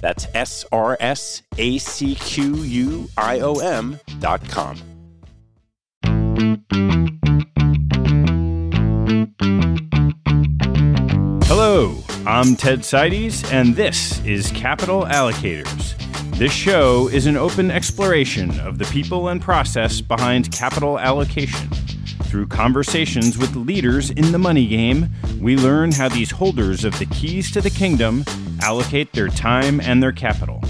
That's S R S A C Q U I O M dot com. Hello, I'm Ted Seides, and this is Capital Allocators. This show is an open exploration of the people and process behind capital allocation. Through conversations with leaders in the money game, we learn how these holders of the keys to the kingdom allocate their time and their capital.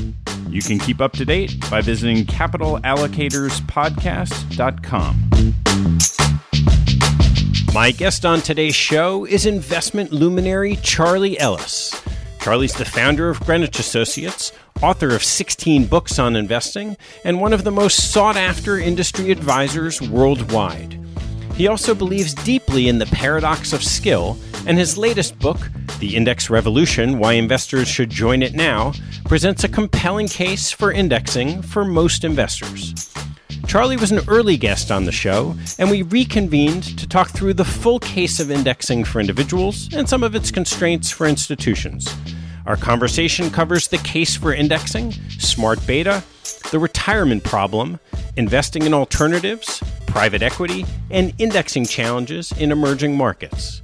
You can keep up to date by visiting capitalallocatorspodcast.com. My guest on today's show is investment luminary Charlie Ellis. Charlie's the founder of Greenwich Associates, author of 16 books on investing, and one of the most sought after industry advisors worldwide. He also believes deeply in the paradox of skill, and his latest book, The Index Revolution Why Investors Should Join It Now, presents a compelling case for indexing for most investors. Charlie was an early guest on the show, and we reconvened to talk through the full case of indexing for individuals and some of its constraints for institutions. Our conversation covers the case for indexing, smart beta, the retirement problem, investing in alternatives, private equity, and indexing challenges in emerging markets.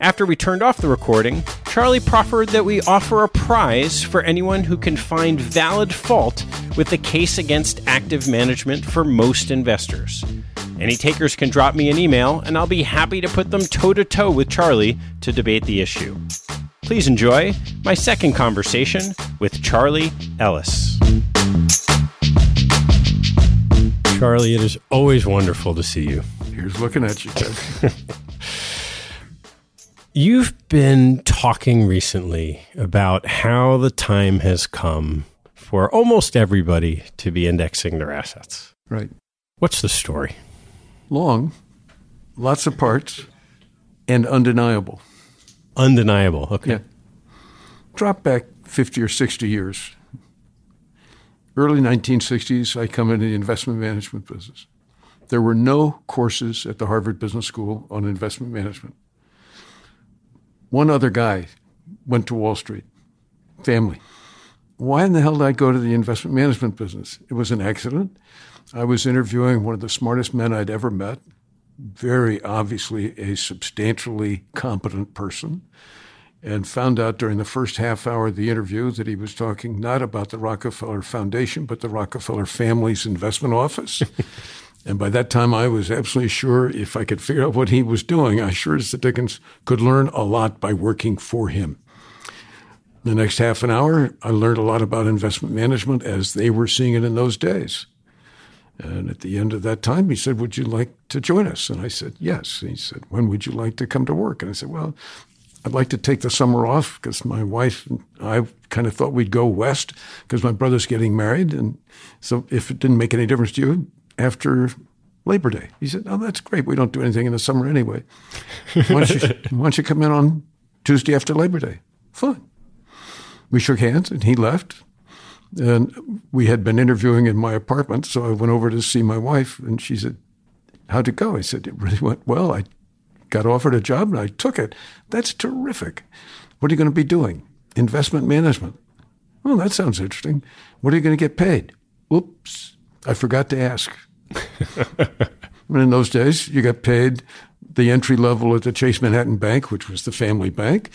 After we turned off the recording, Charlie proffered that we offer a prize for anyone who can find valid fault with the case against active management for most investors. Any takers can drop me an email, and I'll be happy to put them toe to toe with Charlie to debate the issue. Please enjoy my second conversation with Charlie Ellis. Charlie, it is always wonderful to see you. Here's looking at you. You've been talking recently about how the time has come for almost everybody to be indexing their assets. right. What's the story? Long, lots of parts, and undeniable. Undeniable. Okay. Yeah. Drop back 50 or 60 years. Early 1960s, I come into the investment management business. There were no courses at the Harvard Business School on investment management. One other guy went to Wall Street, family. Why in the hell did I go to the investment management business? It was an accident. I was interviewing one of the smartest men I'd ever met, very obviously a substantially competent person, and found out during the first half hour of the interview that he was talking not about the Rockefeller Foundation, but the Rockefeller family's investment office. and by that time, I was absolutely sure if I could figure out what he was doing, I sure as the Dickens could learn a lot by working for him. The next half an hour, I learned a lot about investment management as they were seeing it in those days. And at the end of that time, he said, Would you like to join us? And I said, Yes. And he said, When would you like to come to work? And I said, Well, I'd like to take the summer off because my wife and I kind of thought we'd go west because my brother's getting married. And so if it didn't make any difference to you, after Labor Day. He said, Oh, that's great. We don't do anything in the summer anyway. Why don't you, why don't you come in on Tuesday after Labor Day? Fine. We shook hands and he left. And we had been interviewing in my apartment, so I went over to see my wife, and she said, How'd it go? I said, It really went well. I got offered a job and I took it. That's terrific. What are you going to be doing? Investment management. Well, that sounds interesting. What are you going to get paid? Whoops, I forgot to ask. in those days, you got paid the entry level at the Chase Manhattan Bank, which was the family bank,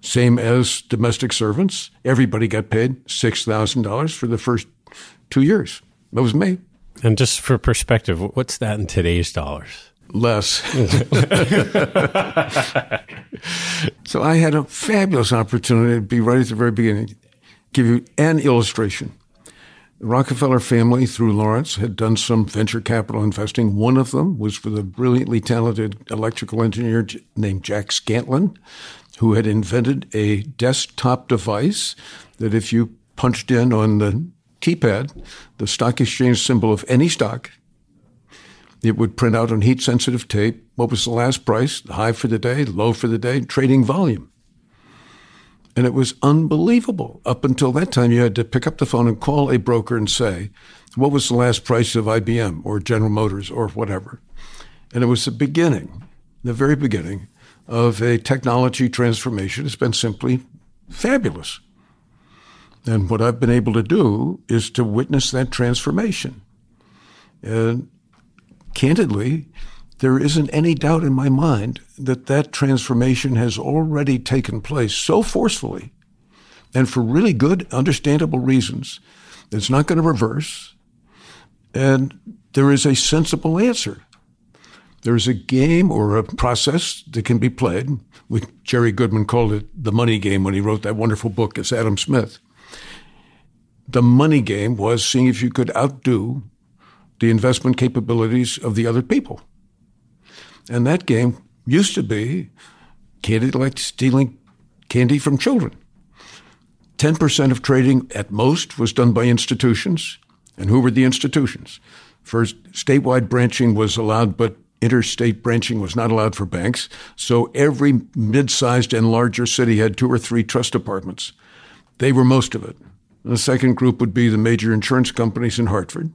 same as domestic servants. Everybody got paid $6,000 for the first two years. That was me. And just for perspective, what's that in today's dollars? Less. so I had a fabulous opportunity to be right at the very beginning, give you an illustration. The Rockefeller family, through Lawrence, had done some venture capital investing. One of them was for the brilliantly talented electrical engineer named Jack Scantlin, who had invented a desktop device that if you punched in on the keypad the stock exchange symbol of any stock, it would print out on heat sensitive tape what was the last price, high for the day, low for the day, trading volume. And it was unbelievable. Up until that time, you had to pick up the phone and call a broker and say, what was the last price of IBM or General Motors or whatever? And it was the beginning, the very beginning of a technology transformation. It's been simply fabulous. And what I've been able to do is to witness that transformation. And candidly, there isn't any doubt in my mind that that transformation has already taken place so forcefully and for really good, understandable reasons. It's not going to reverse. And there is a sensible answer. There's a game or a process that can be played. We, Jerry Goodman called it the money game when he wrote that wonderful book as Adam Smith. The money game was seeing if you could outdo the investment capabilities of the other people. And that game used to be candy like stealing candy from children. 10% of trading at most was done by institutions. And who were the institutions? First, statewide branching was allowed, but interstate branching was not allowed for banks. So every mid sized and larger city had two or three trust departments. They were most of it. And the second group would be the major insurance companies in Hartford.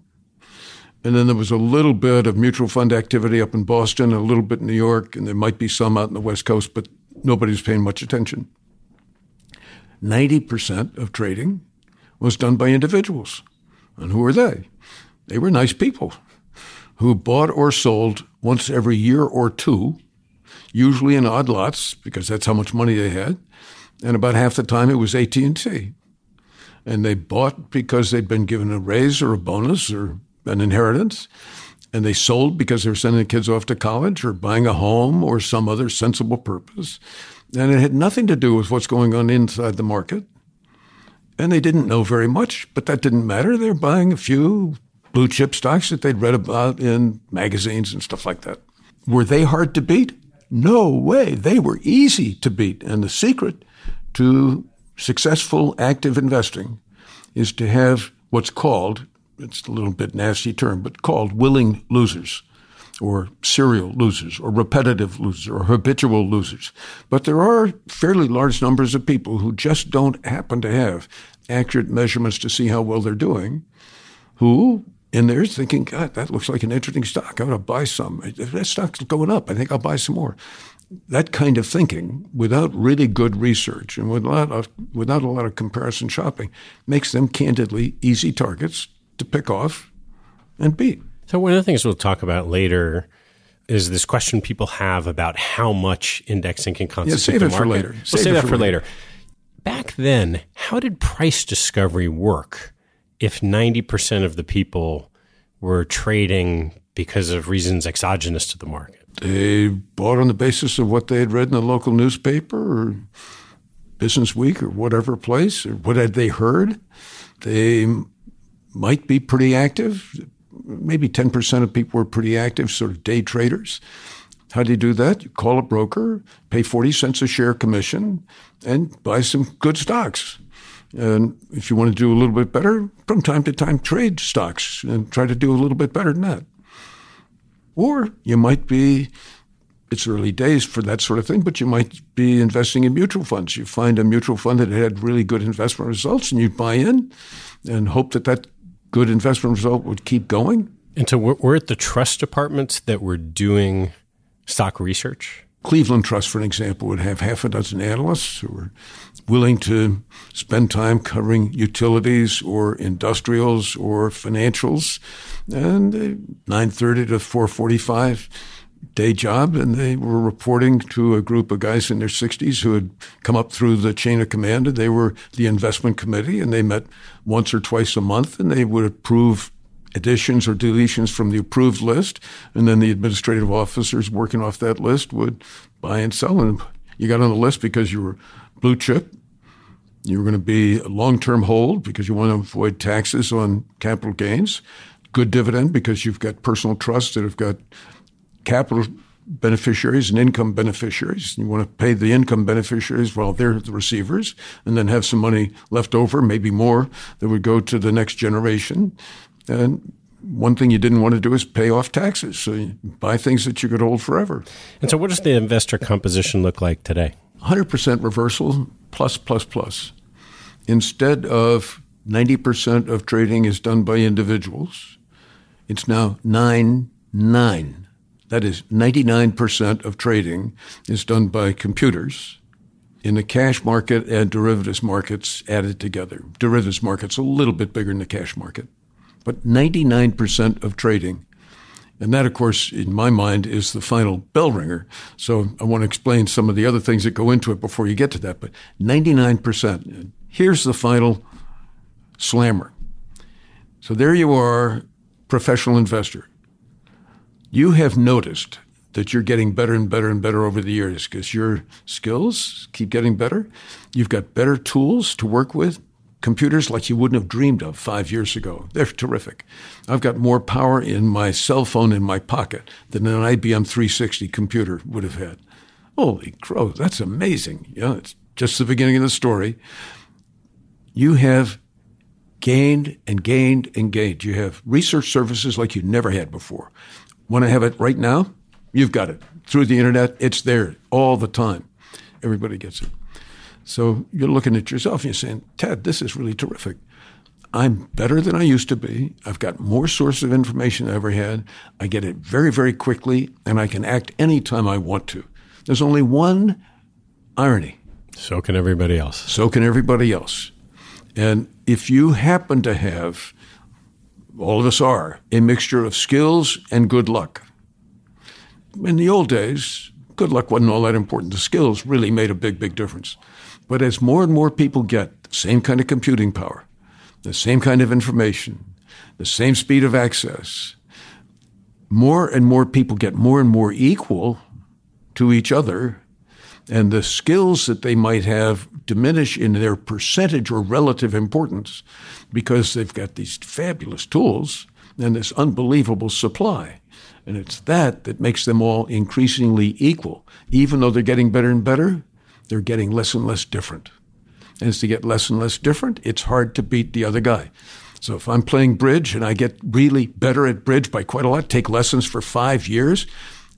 And then there was a little bit of mutual fund activity up in Boston, a little bit in New York, and there might be some out in the West Coast, but nobody's paying much attention. 90% of trading was done by individuals. And who were they? They were nice people who bought or sold once every year or two, usually in odd lots because that's how much money they had. And about half the time it was AT&T. And they bought because they'd been given a raise or a bonus or an inheritance. And they sold because they were sending the kids off to college or buying a home or some other sensible purpose. And it had nothing to do with what's going on inside the market. And they didn't know very much, but that didn't matter. They were buying a few blue chip stocks that they'd read about in magazines and stuff like that. Were they hard to beat? No way. They were easy to beat. And the secret to successful active investing is to have what's called it's a little bit nasty term, but called willing losers or serial losers or repetitive losers or habitual losers. But there are fairly large numbers of people who just don't happen to have accurate measurements to see how well they're doing. who in there thinking, God, that looks like an interesting stock. I ought to buy some. That stock's going up. I think I'll buy some more. That kind of thinking, without really good research and without a, without a lot of comparison shopping, makes them candidly easy targets to pick off and beat. So one of the things we'll talk about later is this question people have about how much indexing can constitute yeah, save the it market. for later. We'll Save that for for later. Back then, how did price discovery work if 90% of the people were trading because of reasons exogenous to the market? They bought on the basis of what they had read in the local newspaper or Business Week or whatever place, or what had they heard. They might be pretty active. Maybe 10% of people were pretty active, sort of day traders. How do you do that? You call a broker, pay 40 cents a share commission, and buy some good stocks. And if you want to do a little bit better, from time to time trade stocks and try to do a little bit better than that. Or you might be, it's early days for that sort of thing, but you might be investing in mutual funds. You find a mutual fund that had really good investment results and you buy in and hope that that good investment result would keep going. And so we're, we're at the trust departments that were doing stock research. Cleveland Trust, for an example, would have half a dozen analysts who were willing to spend time covering utilities or industrials or financials, and 9:30 to 4:45 day job, and they were reporting to a group of guys in their 60s who had come up through the chain of command, and they were the investment committee, and they met once or twice a month, and they would approve additions or deletions from the approved list, and then the administrative officers working off that list would buy and sell. And you got on the list because you were blue chip. You were going to be a long-term hold because you want to avoid taxes on capital gains. Good dividend because you've got personal trusts that have got capital beneficiaries and income beneficiaries. You want to pay the income beneficiaries while they're the receivers, and then have some money left over, maybe more, that would go to the next generation. And one thing you didn't want to do is pay off taxes. So you buy things that you could hold forever. And so, what does the investor composition look like today? 100% reversal plus, plus, plus. Instead of 90% of trading is done by individuals, it's now 9 9. That is, 99% of trading is done by computers in the cash market and derivatives markets added together. Derivatives market's a little bit bigger than the cash market but 99% of trading. And that, of course, in my mind, is the final bell ringer. So I want to explain some of the other things that go into it before you get to that. But 99%. Here's the final slammer. So there you are, professional investor. You have noticed that you're getting better and better and better over the years because your skills keep getting better. You've got better tools to work with, computers like you wouldn't have dreamed of five years ago. They're terrific. I've got more power in my cell phone in my pocket than an IBM 360 computer would have had. Holy crow, that's amazing. Yeah, it's just the beginning of the story. You have gained and gained and gained. You have research services like you never had before. Want to have it right now? You've got it. Through the internet, it's there all the time. Everybody gets it. So you're looking at yourself and you're saying, Ted, this is really terrific. I'm better than I used to be. I've got more sources of information than I ever had. I get it very, very quickly, and I can act anytime I want to. There's only one irony. So can everybody else. So can everybody else. And if you happen to have, all of us are, a mixture of skills and good luck. In the old days, good luck wasn't all that important. The skills really made a big, big difference. But as more and more people get the same kind of computing power, the same kind of information, the same speed of access, more and more people get more and more equal to each other, and the skills that they might have diminish in their percentage or relative importance because they've got these fabulous tools and this unbelievable supply. And it's that that makes them all increasingly equal. Even though they're getting better and better, they're getting less and less different. And as they get less and less different, it's hard to beat the other guy. So if I'm playing bridge and I get really better at bridge by quite a lot, take lessons for five years,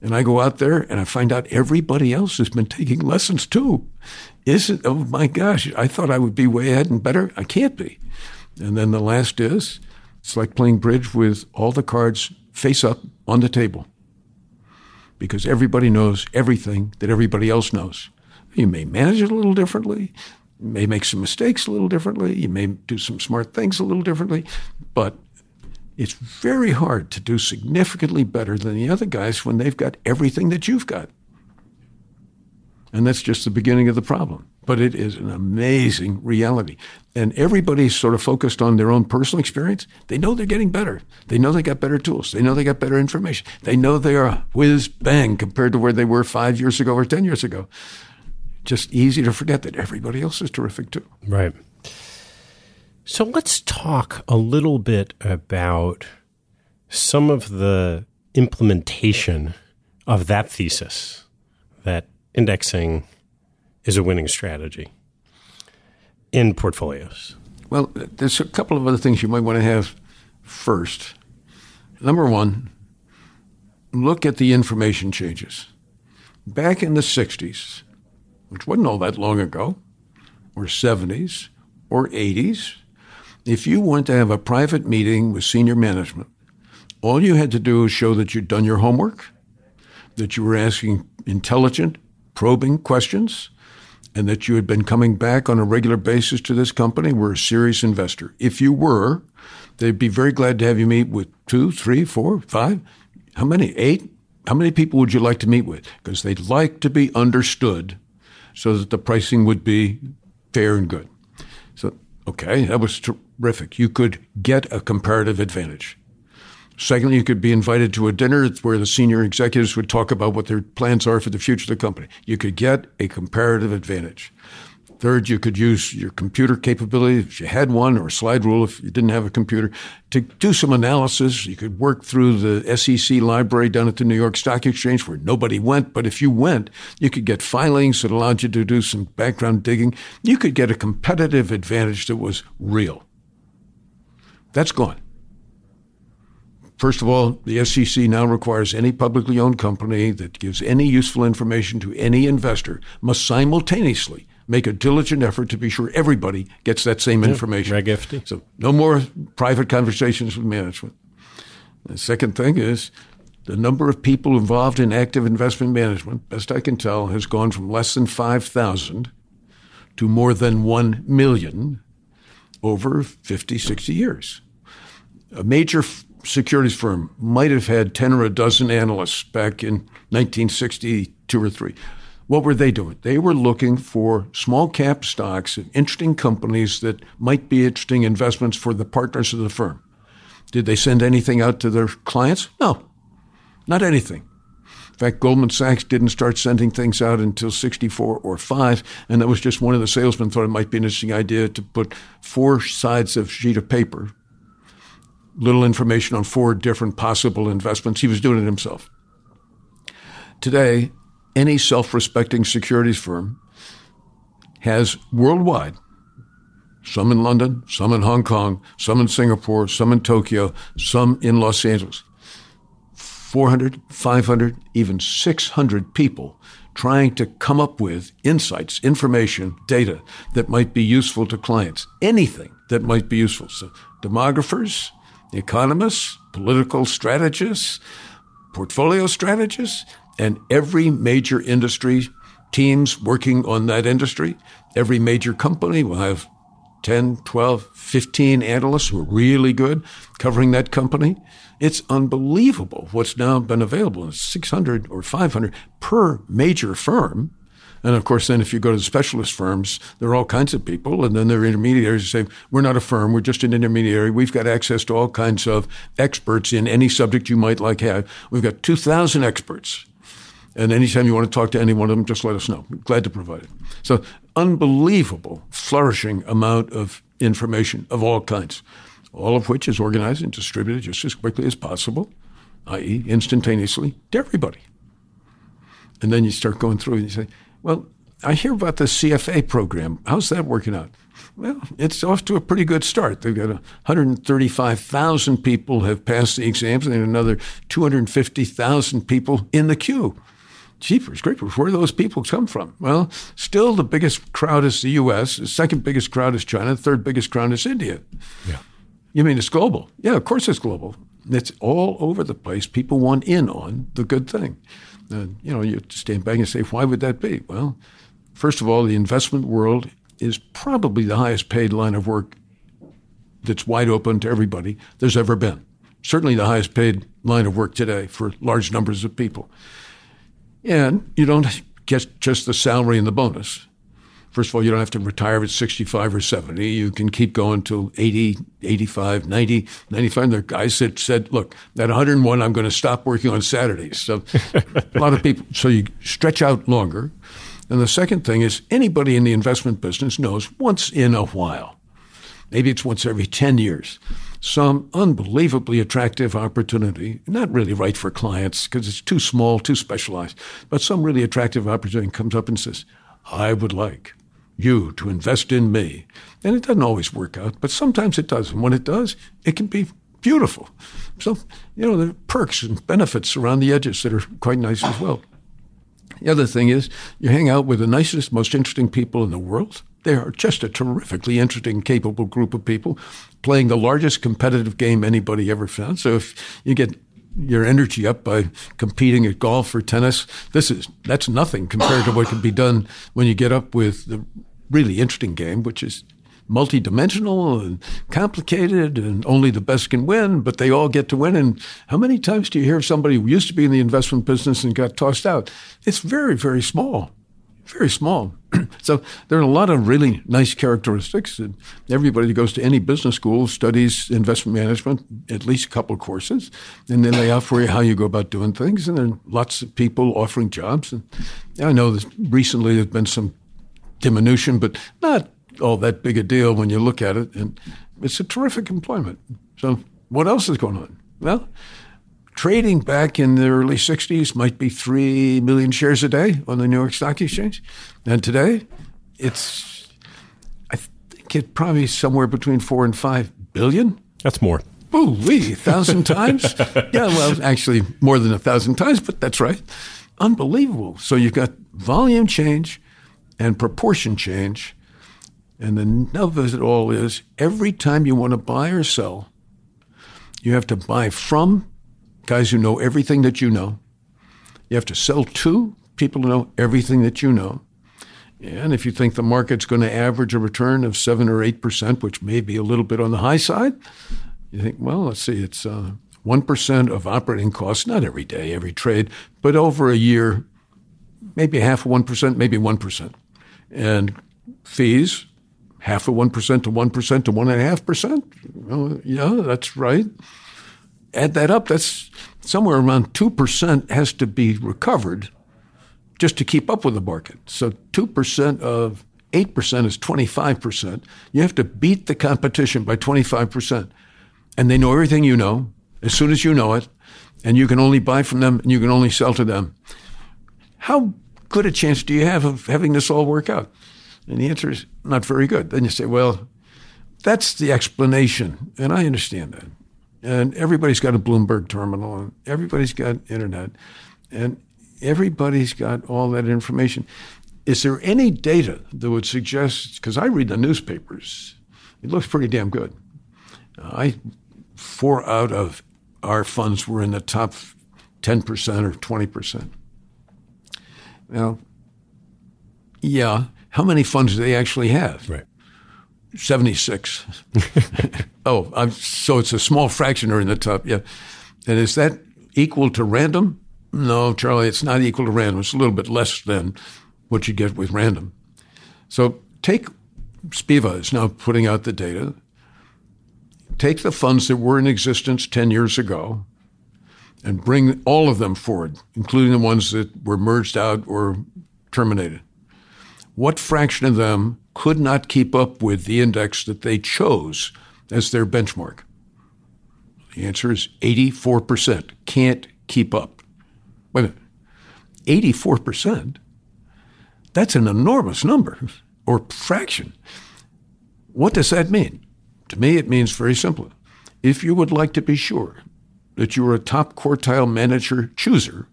and I go out there and I find out everybody else has been taking lessons too. Is it? Oh my gosh, I thought I would be way ahead and better. I can't be. And then the last is It's like playing bridge with all the cards face up on the table because everybody knows everything that everybody else knows. You may manage it a little differently. You may make some mistakes a little differently. You may do some smart things a little differently. But it's very hard to do significantly better than the other guys when they've got everything that you've got. And that's just the beginning of the problem. But it is an amazing reality. And everybody's sort of focused on their own personal experience. They know they're getting better. They know they got better tools. They know they got better information. They know they are whiz bang compared to where they were five years ago or 10 years ago. Just easy to forget that everybody else is terrific too. Right. So let's talk a little bit about some of the implementation of that thesis that indexing is a winning strategy in portfolios. Well, there's a couple of other things you might want to have first. Number one, look at the information changes. Back in the 60s, which wasn't all that long ago, or 70s, or 80s, if you want to have a private meeting with senior management, all you had to do was show that you'd done your homework, that you were asking intelligent, probing questions, and that you had been coming back on a regular basis to this company, were a serious investor. If you were, they'd be very glad to have you meet with two, three, four, five, how many? Eight? How many people would you like to meet with? Because they'd like to be understood so that the pricing would be fair and good. So, okay, that was terrific. You could get a comparative advantage. Secondly, you could be invited to a dinner where the senior executives would talk about what their plans are for the future of the company. You could get a comparative advantage. Third, you could use your computer capability if you had one, or a slide rule if you didn't have a computer, to do some analysis. You could work through the SEC library down at the New York Stock Exchange where nobody went, but if you went, you could get filings that allowed you to do some background digging. You could get a competitive advantage that was real. That's gone. First of all, the SEC now requires any publicly owned company that gives any useful information to any investor must simultaneously make a diligent effort to be sure everybody gets that same yeah, information. Reg FD. So no more private conversations with management. The second thing is the number of people involved in active investment management, best I can tell, has gone from less than 5,000 to more than 1 million over 50, 60 years a major f- securities firm might have had 10 or a dozen analysts back in 1962 or 3. What were they doing? They were looking for small cap stocks and interesting companies that might be interesting investments for the partners of the firm. Did they send anything out to their clients? No, not anything. In fact, Goldman Sachs didn't start sending things out until 64 or 5, and that was just one of the salesmen thought it might be an interesting idea to put four sides of sheet of paper little information on four different possible investments. He was doing it himself. Today, any self respecting securities firm has worldwide, some in London, some in Hong Kong, some in Singapore, some in Tokyo, some in Los Angeles, 400, 500, even 600 people trying to come up with insights, information, data that might be useful to clients. Anything that might be useful. So, demographers, economists, political strategists, portfolio strategists, and every major industry teams working on that industry. Every major company will have 10, 12, 15 analysts who are really good covering that company. It's unbelievable what's now been available. 600 or 500 per major firm and of course, then if you go to the specialist firms, there are all kinds of people, and then there are intermediaries who say, We're not a firm, we're just an intermediary. We've got access to all kinds of experts in any subject you might like have. We've got 2,000 experts. And anytime you want to talk to any one of them, just let us know. We're glad to provide it. So, unbelievable, flourishing amount of information of all kinds, all of which is organized and distributed just as quickly as possible, i.e., instantaneously, to everybody. And then you start going through and you say, well, I hear about the CFA program. How's that working out? Well, it's off to a pretty good start. They've got 135,000 people have passed the exams and another 250,000 people in the queue. Jeepers creepers, where do those people come from? Well, still the biggest crowd is the U.S., the second biggest crowd is China, the third biggest crowd is India. Yeah. You mean it's global? Yeah, of course it's global. It's all over the place. People want in on the good thing. And, you know, you stand back and say, why would that be? Well, first of all, the investment world is probably the highest paid line of work that's wide open to everybody there's ever been. Certainly the highest paid line of work today for large numbers of people. And you don't get just the salary and the bonus. First of all, you don't have to retire at 65 or 70. You can keep going till 80, 85, 90, 95. There are guys that said, look, at 101, I'm going to stop working on Saturdays. So a lot of people, so you stretch out longer. And the second thing is anybody in the investment business knows once in a while, maybe it's once every 10 years, some unbelievably attractive opportunity, not really right for clients because it's too small, too specialized, but some really attractive opportunity comes up and says, I would like you to invest in me. And it doesn't always work out, but sometimes it does. And when it does, it can be beautiful. So, you know, there are perks and benefits around the edges that are quite nice as well. The other thing is, you hang out with the nicest, most interesting people in the world. They are just a terrifically interesting, capable group of people playing the largest competitive game anybody ever found. So if you get your energy up by competing at golf or tennis. This is that's nothing compared to what can be done when you get up with the really interesting game, which is multidimensional and complicated, and only the best can win. But they all get to win. And how many times do you hear of somebody who used to be in the investment business and got tossed out? It's very, very small very small. so there are a lot of really nice characteristics. And everybody who goes to any business school studies investment management, at least a couple courses, and then they offer you how you go about doing things. And there are lots of people offering jobs. And I know that recently there's been some diminution, but not all that big a deal when you look at it. And it's a terrific employment. So what else is going on? Well, trading back in the early 60s might be 3 million shares a day on the New York Stock Exchange. And today, it's, I think it probably somewhere between 4 and 5 billion. That's more. Ooh, wee, a thousand times? Yeah, well, actually more than a thousand times, but that's right. Unbelievable. So you've got volume change and proportion change. And the nub of it all is every time you want to buy or sell, you have to buy from guys who know everything that you know. You have to sell to people who know everything that you know. And if you think the market's going to average a return of 7 or 8%, which may be a little bit on the high side, you think, well, let's see, it's uh, 1% of operating costs, not every day, every trade, but over a year, maybe half of 1%, maybe 1%. And fees, half of 1% to 1% to 1.5%. Well, yeah, that's right add that up, that's somewhere around 2% has to be recovered just to keep up with the market. So 2% of 8% is 25%. You have to beat the competition by 25%. And they know everything you know as soon as you know it, and you can only buy from them and you can only sell to them. How good a chance do you have of having this all work out? And the answer is not very good. Then you say, well, that's the explanation. And I understand that and everybody's got a Bloomberg terminal, and everybody's got internet, and everybody's got all that information. Is there any data that would suggest? Because I read the newspapers, it looks pretty damn good. I four out of our funds were in the top ten percent or twenty percent. Now, yeah, how many funds do they actually have? Right. 76. oh, I'm, so it's a small fraction are in the top. Yeah. And is that equal to random? No, Charlie, it's not equal to random. It's a little bit less than what you get with random. So take Spiva is now putting out the data. Take the funds that were in existence 10 years ago and bring all of them forward, including the ones that were merged out or terminated. What fraction of them could not keep up with the index that they chose as their benchmark? The answer is 84% can't keep up. Wait a minute. 84%? That's an enormous number or fraction. What does that mean? To me, it means very simple. If you would like to be sure that you're a top quartile manager chooser,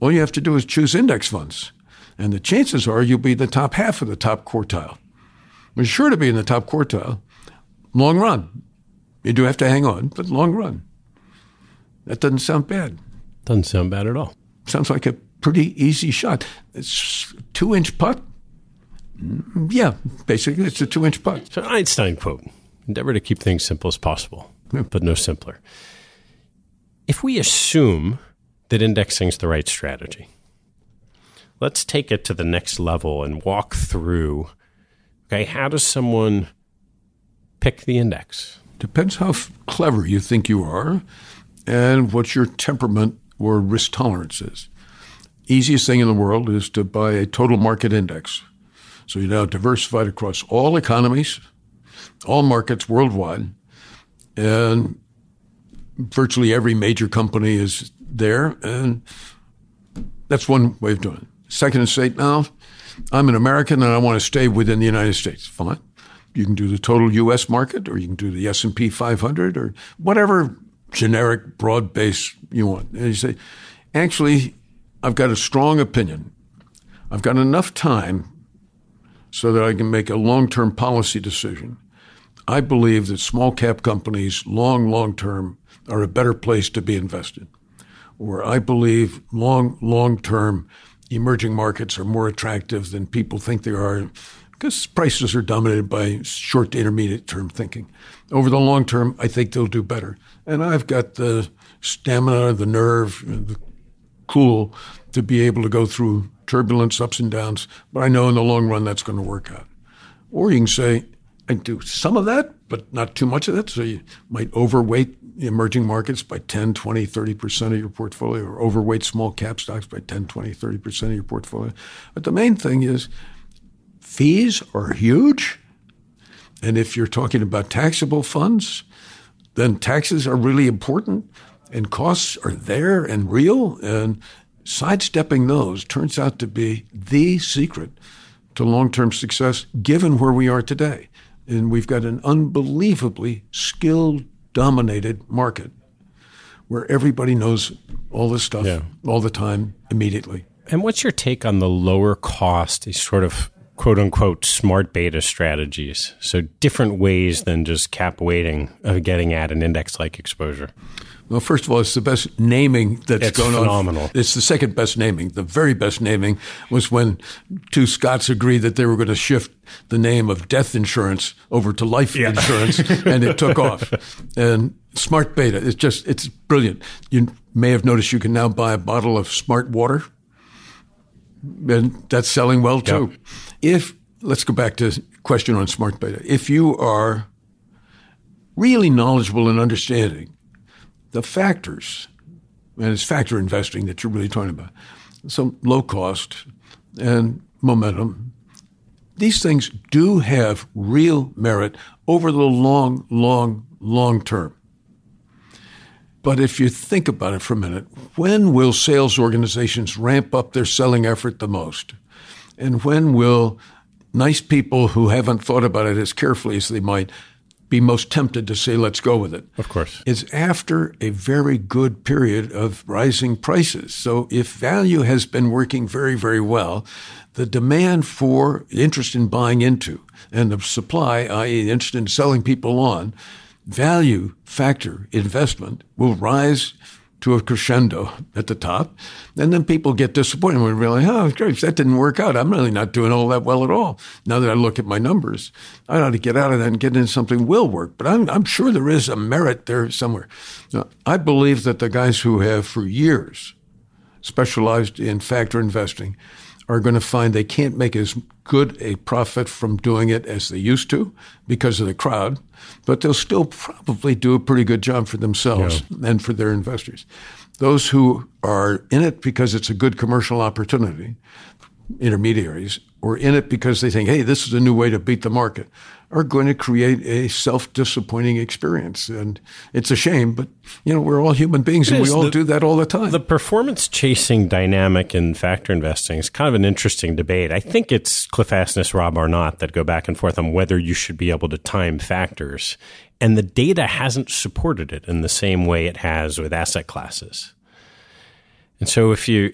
all you have to do is choose index funds. And the chances are you'll be the top half of the top quartile. You're sure to be in the top quartile long run You do have to hang on, but long run. That doesn't sound bad. Doesn't sound bad at all. Sounds like a pretty easy shot. It's two inch putt. Yeah, basically, it's a two inch putt. So Einstein quote: "Endeavor to keep things simple as possible, yeah. but no simpler." If we assume that indexing is the right strategy, let's take it to the next level and walk through. Okay, how does someone pick the index? Depends how f- clever you think you are and what your temperament or risk tolerance is. Easiest thing in the world is to buy a total market index. So you're now diversified across all economies, all markets worldwide, and virtually every major company is there, and that's one way of doing it. Second is say, now I'm an American and I want to stay within the United States. Fine. You can do the total U.S. market, or you can do the S&P 500, or whatever generic, broad base you want. And you say, actually, I've got a strong opinion. I've got enough time so that I can make a long term policy decision. I believe that small cap companies, long, long term, are a better place to be invested. Or I believe long, long term emerging markets are more attractive than people think they are because prices are dominated by short to intermediate term thinking. Over the long term, I think they'll do better. And I've got the stamina, the nerve, the cool to be able to go through turbulence, ups and downs. But I know in the long run that's going to work out. Or you can say, I do some of that, but not too much of that. So you might overweight emerging markets by 10, 20, 30% of your portfolio, or overweight small cap stocks by 10, 20, 30% of your portfolio. But the main thing is fees are huge. And if you're talking about taxable funds, then taxes are really important and costs are there and real. And sidestepping those turns out to be the secret to long term success given where we are today. And we've got an unbelievably skill dominated market where everybody knows all this stuff yeah. all the time immediately. And what's your take on the lower cost, sort of quote unquote smart beta strategies. So different ways than just cap weighting of getting at an index like exposure. Well, first of all, it's the best naming that's it's going phenomenal. on. It's the second best naming. The very best naming was when two Scots agreed that they were going to shift the name of death insurance over to life yeah. insurance, and it took off. And smart beta, it's just, it's brilliant. You may have noticed you can now buy a bottle of smart water, and that's selling well too. Yep if let's go back to question on smart beta. If you are really knowledgeable and understanding the factors, and it's factor investing that you're really talking about, so low cost and momentum, these things do have real merit over the long, long, long term. But if you think about it for a minute, when will sales organizations ramp up their selling effort the most? And when will nice people who haven't thought about it as carefully as they might be most tempted to say, let's go with it? Of course. It's after a very good period of rising prices. So if value has been working very, very well, the demand for interest in buying into and the supply, i.e., interest in selling people on, value factor investment will rise to a crescendo at the top. And then people get disappointed they realize, oh, great, that didn't work out. I'm really not doing all that well at all. Now that I look at my numbers, I ought to get out of that and get into something will work. But I'm, I'm sure there is a merit there somewhere. Now, I believe that the guys who have for years specialized in factor investing are going to find they can't make as good a profit from doing it as they used to because of the crowd, but they'll still probably do a pretty good job for themselves yeah. and for their investors. Those who are in it because it's a good commercial opportunity, intermediaries, or in it because they think, hey, this is a new way to beat the market, are going to create a self-disappointing experience. And it's a shame, but you know, we're all human beings it and we all the, do that all the time. The performance chasing dynamic in factor investing is kind of an interesting debate. I think it's Cliff Asness, Rob Arnott that go back and forth on whether you should be able to time factors. And the data hasn't supported it in the same way it has with asset classes. And so if you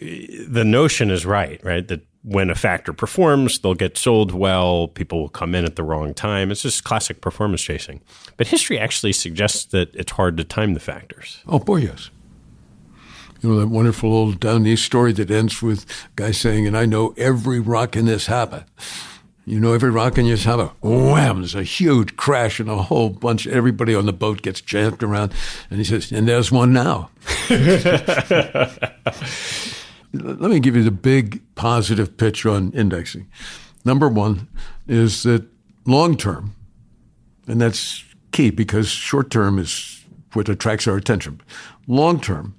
the notion is right, right, that when a factor performs, they'll get sold well, people will come in at the wrong time. It's just classic performance chasing. But history actually suggests that it's hard to time the factors. Oh, boy, yes. You know, that wonderful old down east story that ends with a guy saying, and I know every rock in this harbor. You know, every rock in this harbor, wham, there's a huge crash and a whole bunch, everybody on the boat gets jammed around. And he says, and there's one now. Let me give you the big positive pitch on indexing. Number one is that long term, and that's key because short term is what attracts our attention. Long term,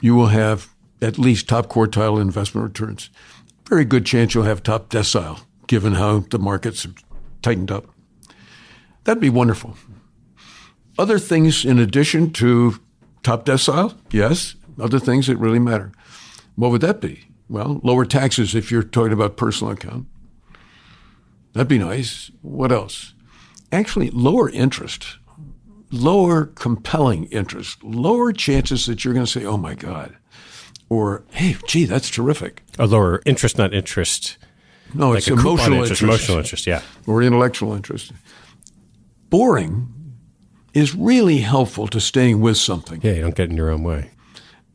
you will have at least top quartile investment returns. Very good chance you'll have top decile, given how the markets have tightened up. That'd be wonderful. Other things in addition to top decile, yes, other things that really matter. What would that be? Well, lower taxes if you're talking about personal income. That'd be nice. What else? Actually, lower interest, lower compelling interest, lower chances that you're going to say, oh my God, or hey, gee, that's terrific. A lower interest, not interest. No, like it's emotional interest, interest. Emotional interest, yeah. Or intellectual interest. Boring is really helpful to staying with something. Yeah, you don't get in your own way.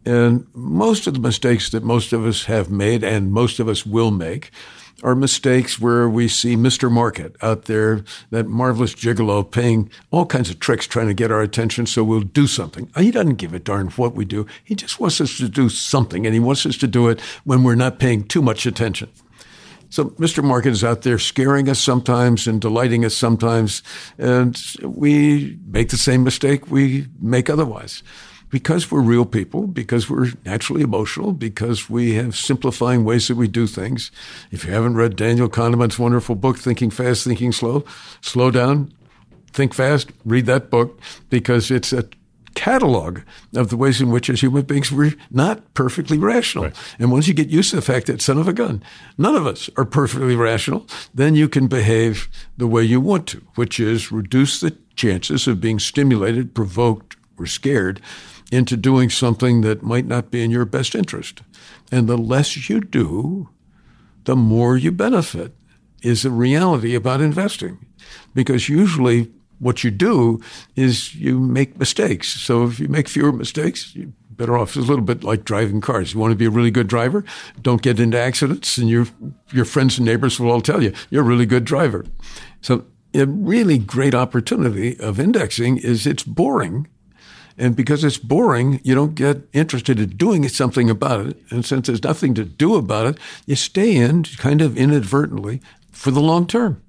And most of the mistakes that most of us have made and most of us will make are mistakes where we see Mr. Market out there, that marvelous gigolo paying all kinds of tricks trying to get our attention so we'll do something. He doesn't give a darn what we do. He just wants us to do something and he wants us to do it when we're not paying too much attention. So Mr. Market is out there scaring us sometimes and delighting us sometimes, and we make the same mistake we make otherwise because we're real people, because we're naturally emotional, because we have simplifying ways that we do things. If you haven't read Daniel Kahneman's wonderful book, Thinking Fast, Thinking Slow, slow down, think fast, read that book because it's a catalog of the ways in which as human beings we're not perfectly rational. Right. And once you get used to the fact that son of a gun, none of us are perfectly rational, then you can behave the way you want to, which is reduce the chances of being stimulated, provoked, or scared into doing something that might not be in your best interest. And the less you do, the more you benefit, is the reality about investing. Because usually what you do is you make mistakes. So if you make fewer mistakes, you're better off. It's a little bit like driving cars. You want to be a really good driver, don't get into accidents, and your your friends and neighbors will all tell you you're a really good driver. So a really great opportunity of indexing is it's boring and because it's boring, you don't get interested in doing something about it. And since there's nothing to do about it, you stay in kind of inadvertently for the long term.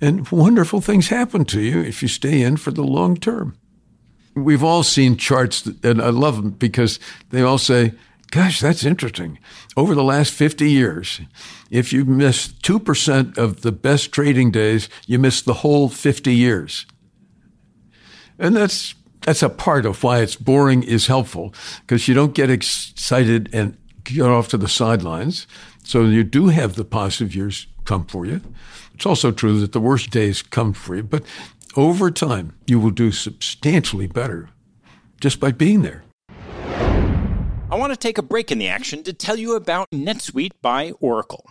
And wonderful things happen to you if you stay in for the long term. We've all seen charts, and I love them because they all say, Gosh, that's interesting. Over the last 50 years, if you miss 2% of the best trading days, you miss the whole 50 years. And that's that's a part of why it's boring is helpful because you don't get excited and get off to the sidelines. So you do have the positive years come for you. It's also true that the worst days come for you, but over time, you will do substantially better just by being there. I want to take a break in the action to tell you about NetSuite by Oracle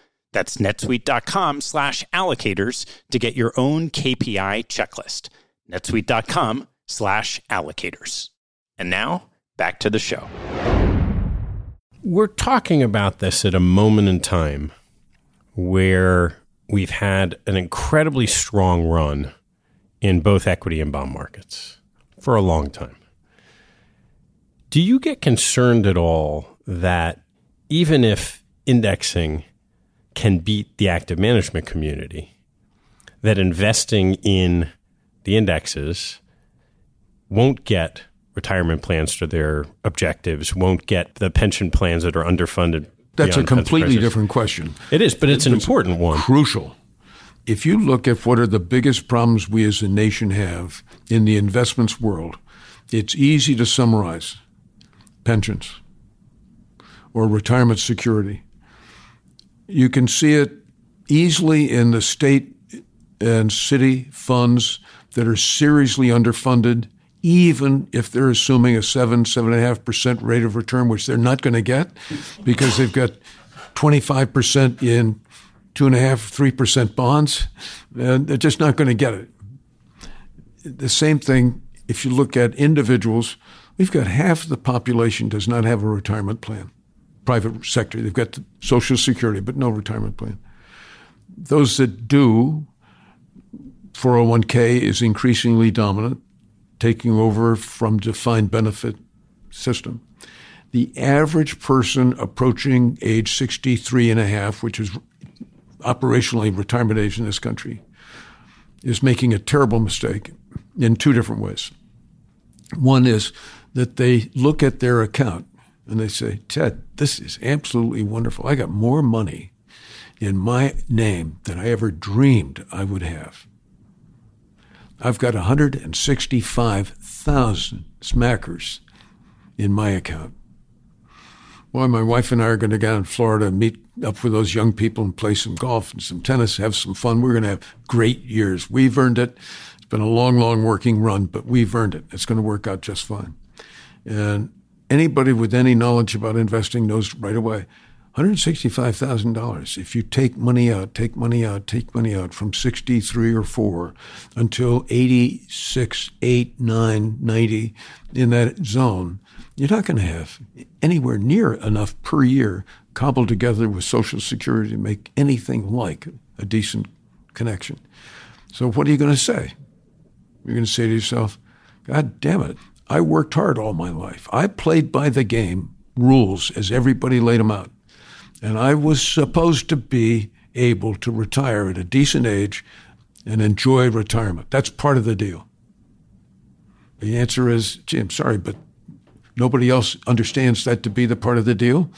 That's netsuite.com slash allocators to get your own KPI checklist. netsuite.com slash allocators. And now, back to the show. We're talking about this at a moment in time where we've had an incredibly strong run in both equity and bond markets for a long time. Do you get concerned at all that even if indexing can beat the active management community, that investing in the indexes won't get retirement plans to their objectives, won't get the pension plans that are underfunded. That's a completely different question. It is, but it's, it's an important one. Crucial. If you look at what are the biggest problems we as a nation have in the investments world, it's easy to summarize pensions or retirement security. You can see it easily in the state and city funds that are seriously underfunded, even if they're assuming a seven, seven and a half percent rate of return, which they're not going to get because they've got 25% in two and a half, three percent bonds. And they're just not going to get it. The same thing if you look at individuals, we've got half the population does not have a retirement plan. Private sector, they've got Social Security, but no retirement plan. Those that do 401k is increasingly dominant, taking over from defined benefit system. The average person approaching age 63 and a half, which is operationally retirement age in this country, is making a terrible mistake in two different ways. One is that they look at their account and they say, Ted, this is absolutely wonderful. I got more money in my name than I ever dreamed I would have. I've got 165,000 smackers in my account. Boy, my wife and I are going to go in Florida and meet up with those young people and play some golf and some tennis, have some fun. We're going to have great years. We've earned it. It's been a long, long working run, but we've earned it. It's going to work out just fine. And anybody with any knowledge about investing knows right away $165,000. If you take money out, take money out, take money out from 63 or 4 until 86, 8, 9, 90 in that zone, you're not going to have anywhere near enough per year cobbled together with Social Security to make anything like a decent connection. So, what are you going to say? You're going to say to yourself, God damn it, I worked hard all my life. I played by the game rules as everybody laid them out. And I was supposed to be able to retire at a decent age and enjoy retirement. That's part of the deal. The answer is, gee, I'm sorry, but nobody else understands that to be the part of the deal,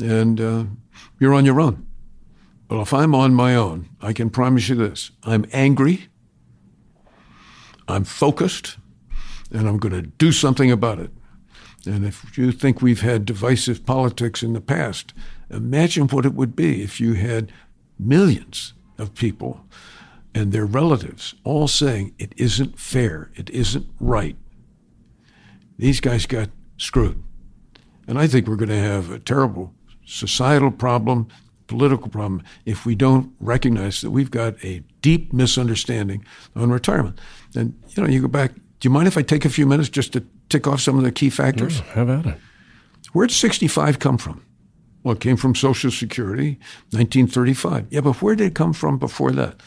and uh, you're on your own. Well, if I'm on my own, I can promise you this I'm angry, I'm focused, and I'm going to do something about it. And if you think we've had divisive politics in the past, Imagine what it would be if you had millions of people and their relatives all saying it isn't fair, it isn't right. These guys got screwed. And I think we're going to have a terrible societal problem, political problem, if we don't recognize that we've got a deep misunderstanding on retirement. And, you know, you go back, you mind if I take a few minutes just to tick off some of the key factors? Mm, how about it? Where'd 65 come from? Well, it came from Social Security, 1935. Yeah, but where did it come from before that?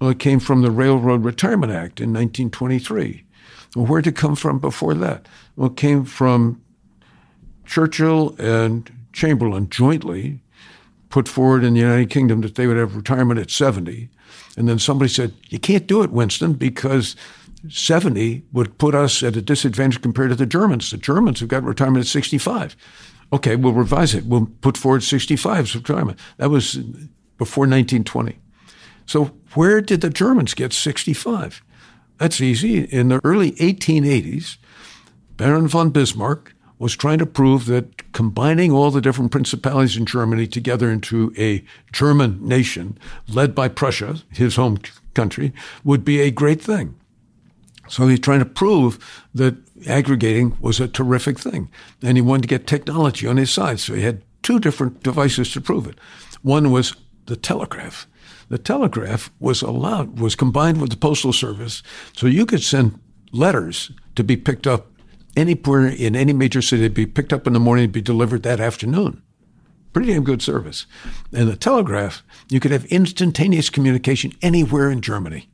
Well, it came from the Railroad Retirement Act in 1923. Well, where did it come from before that? Well, it came from Churchill and Chamberlain jointly put forward in the United Kingdom that they would have retirement at 70. And then somebody said, You can't do it, Winston, because 70 would put us at a disadvantage compared to the Germans. The Germans have got retirement at 65. Okay, we'll revise it. We'll put forward 65 retirement. That was before 1920. So where did the Germans get 65? That's easy. In the early 1880s, Baron von Bismarck was trying to prove that combining all the different principalities in Germany together into a German nation led by Prussia, his home country, would be a great thing. So he's trying to prove that aggregating was a terrific thing. And he wanted to get technology on his side. So he had two different devices to prove it. One was the telegraph. The telegraph was allowed, was combined with the postal service. So you could send letters to be picked up anywhere in any major city, be picked up in the morning, be delivered that afternoon. Pretty damn good service. And the telegraph, you could have instantaneous communication anywhere in Germany.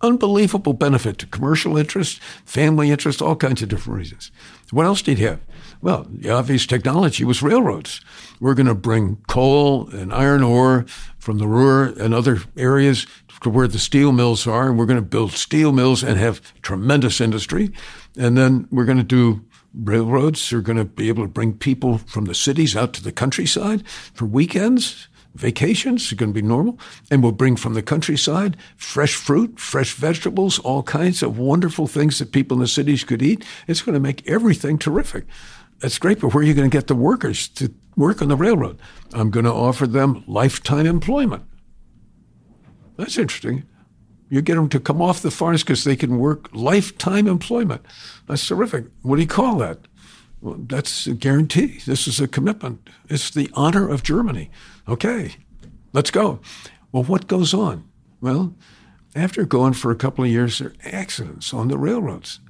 Unbelievable benefit to commercial interest, family interest, all kinds of different reasons. What else did you have? Well, the obvious technology was railroads. We're going to bring coal and iron ore from the Ruhr and other areas to where the steel mills are, and we're going to build steel mills and have tremendous industry. And then we're going to do railroads. We're going to be able to bring people from the cities out to the countryside for weekends vacations are going to be normal. And we'll bring from the countryside fresh fruit, fresh vegetables, all kinds of wonderful things that people in the cities could eat. It's going to make everything terrific. That's great, but where are you going to get the workers to work on the railroad? I'm going to offer them lifetime employment. That's interesting. You get them to come off the farms because they can work lifetime employment. That's terrific. What do you call that? Well, that's a guarantee. This is a commitment. It's the honor of Germany. Okay, let's go. Well, what goes on? Well, after going for a couple of years, there are accidents on the railroads.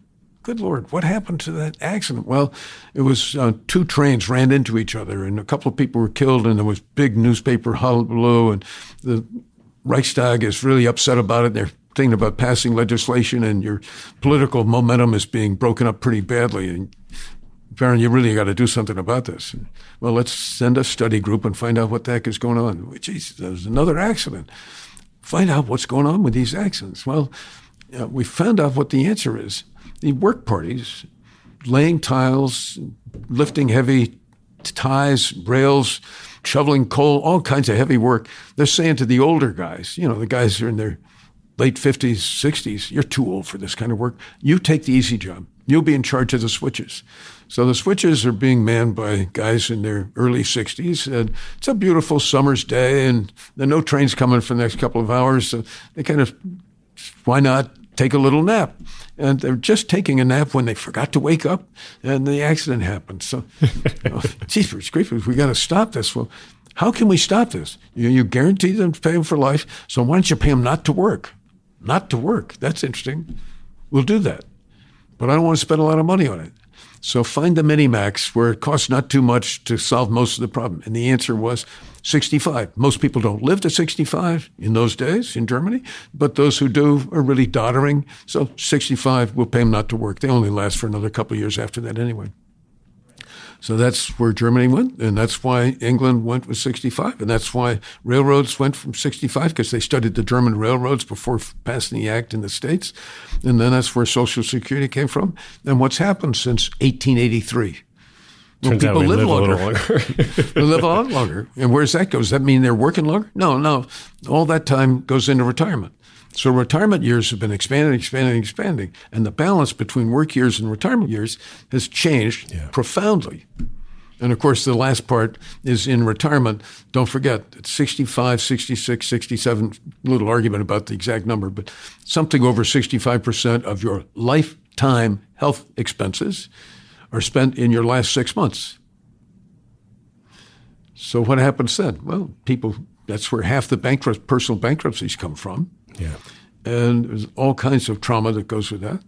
Good Lord, what happened to that accident? Well, it was uh, two trains ran into each other, and a couple of people were killed, and there was big newspaper hullabaloo, and the Reichstag is really upset about it. They're thinking about passing legislation, and your political momentum is being broken up pretty badly. And Baron, you really got to do something about this. Well, let's send a study group and find out what the heck is going on. Jeez, there's another accident. Find out what's going on with these accidents. Well, uh, we found out what the answer is. The work parties, laying tiles, lifting heavy ties, rails, shoveling coal, all kinds of heavy work. They're saying to the older guys, you know, the guys who are in their late 50s, 60s, you're too old for this kind of work. You take the easy job. You'll be in charge of the switches. So the switches are being manned by guys in their early 60s. And it's a beautiful summer's day, and there no trains coming for the next couple of hours. So they kind of, why not take a little nap? And they're just taking a nap when they forgot to wake up, and the accident happened. So, oh, jeepers creepers, we've got to stop this. Well, how can we stop this? You, you guarantee them to pay them for life, so why don't you pay them not to work? Not to work. That's interesting. We'll do that. But I don't want to spend a lot of money on it. So find the Minimax where it costs not too much to solve most of the problem. And the answer was 65. Most people don't live to 65 in those days in Germany, but those who do are really doddering. So 65 will pay them not to work. They only last for another couple of years after that anyway. So that's where Germany went, and that's why England went with 65, and that's why railroads went from 65 because they studied the German railroads before passing the act in the states, and then that's where Social Security came from. And what's happened since 1883? Well, Turns people live, live, longer. longer. they live a lot longer. And where's that go? Does that mean they're working longer? No, no. All that time goes into retirement. So retirement years have been expanding, expanding, expanding, and the balance between work years and retirement years has changed yeah. profoundly. And of course, the last part is in retirement. Don't forget, it's 65, 66, 67, little argument about the exact number, but something over 65% of your lifetime health expenses are spent in your last six months. So what happens then? Well, people, that's where half the bankrupt, personal bankruptcies come from. Yeah. And there's all kinds of trauma that goes with that.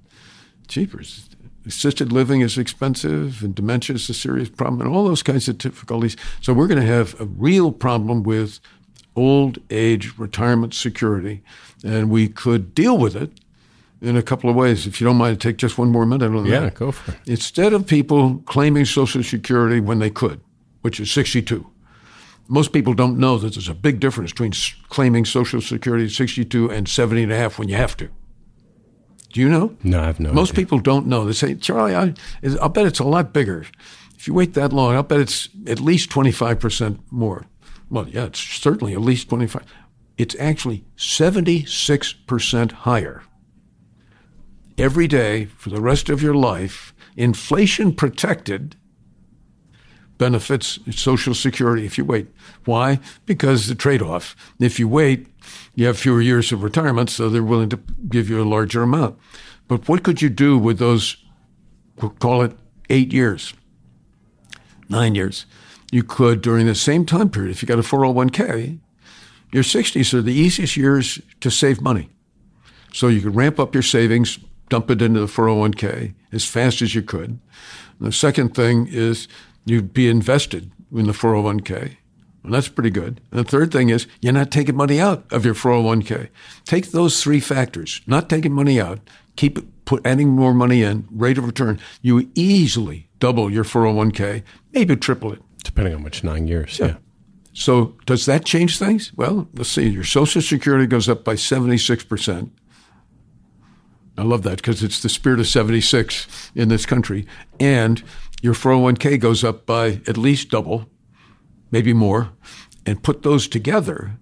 Cheapers. Assisted living is expensive, and dementia is a serious problem, and all those kinds of difficulties. So we're going to have a real problem with old age retirement security, and we could deal with it in a couple of ways. If you don't mind, take just one more minute on yeah, that. Yeah, go for it. Instead of people claiming Social Security when they could, which is 62, most people don't know that there's a big difference between claiming Social Security at 62 and 70 and a half when you have to. Do you know? No, I have no Most idea. people don't know. They say, Charlie, I, I'll bet it's a lot bigger. If you wait that long, I'll bet it's at least 25% more. Well, yeah, it's certainly at least 25. It's actually 76% higher. Every day for the rest of your life, inflation protected benefits Social Security if you wait. Why? Because the trade off. If you wait, you have fewer years of retirement, so they're willing to give you a larger amount. But what could you do with those, call it eight years, nine years? You could, during the same time period, if you got a 401k, your 60s are the easiest years to save money. So you could ramp up your savings, dump it into the 401k as fast as you could. And the second thing is you'd be invested in the 401k. And that's pretty good. And the third thing is you're not taking money out of your 401k. Take those three factors, not taking money out, keep put adding more money in, rate of return. You easily double your 401k, maybe triple it. Depending on which nine years. yeah. yeah. So does that change things? Well, let's see. Your Social Security goes up by 76%. I love that because it's the spirit of 76 in this country. And your 401k goes up by at least double, maybe more. And put those together,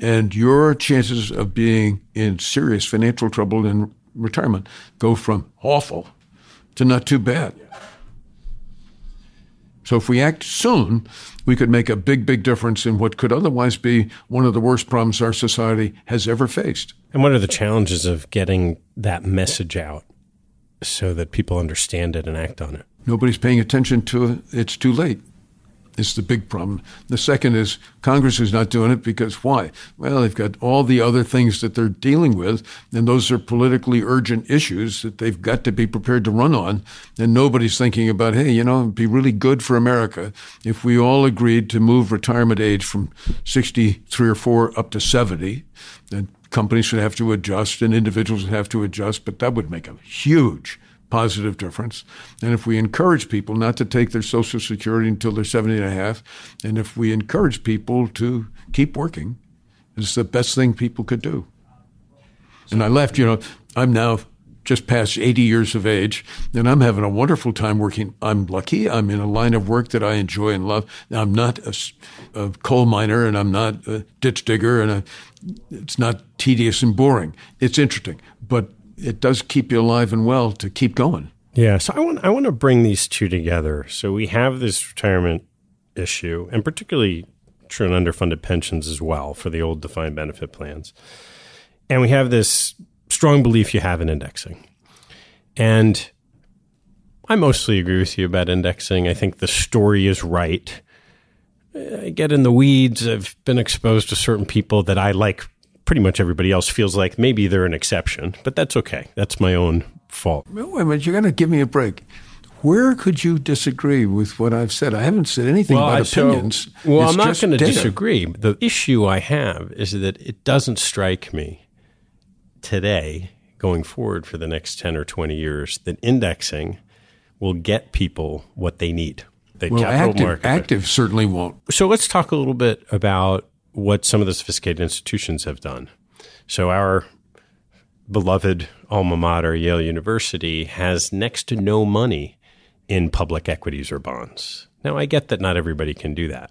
and your chances of being in serious financial trouble in retirement go from awful to not too bad. So if we act soon, we could make a big, big difference in what could otherwise be one of the worst problems our society has ever faced. And what are the challenges of getting that message out so that people understand it and act on it? Nobody's paying attention to it. It's too late It's the big problem. The second is Congress is not doing it because why? Well, they've got all the other things that they're dealing with, and those are politically urgent issues that they've got to be prepared to run on. And nobody's thinking about, hey, you know, it'd be really good for America if we all agreed to move retirement age from 63 or 4 up to 70. And companies should have to adjust and individuals would have to adjust, but that would make a huge positive difference. And if we encourage people not to take their Social Security until they're 70 and a half, and if we encourage people to keep working, it's the best thing people could do. And I left, you know, I'm now just past 80 years of age, and I'm having a wonderful time working. I'm lucky. I'm in a line of work that I enjoy and love. I'm not a, a coal miner, and I'm not a ditch digger, and it's not tedious and boring. It's interesting, but it does keep you alive and well to keep going. Yeah, so I want I want to bring these two together. So we have this retirement issue, and particularly true and underfunded pensions as well for the old defined benefit plans, and we have this strong belief you have in indexing, and I mostly agree with you about indexing. I think the story is right. I get in the weeds. I've been exposed to certain people that I like pretty much everybody else feels like maybe they're an exception, but that's okay. That's my own fault. Wait a minute, you're going to give me a break. Where could you disagree with what I've said? I haven't said anything well, about so, opinions. Well, it's I'm not going to disagree. The issue I have is that it doesn't strike me today, going forward for the next 10 or 20 years, that indexing will get people what they need. The well, active, active certainly won't. So let's talk a little bit about what some of the sophisticated institutions have done. So our beloved alma mater, Yale University, has next to no money in public equities or bonds. Now, I get that not everybody can do that.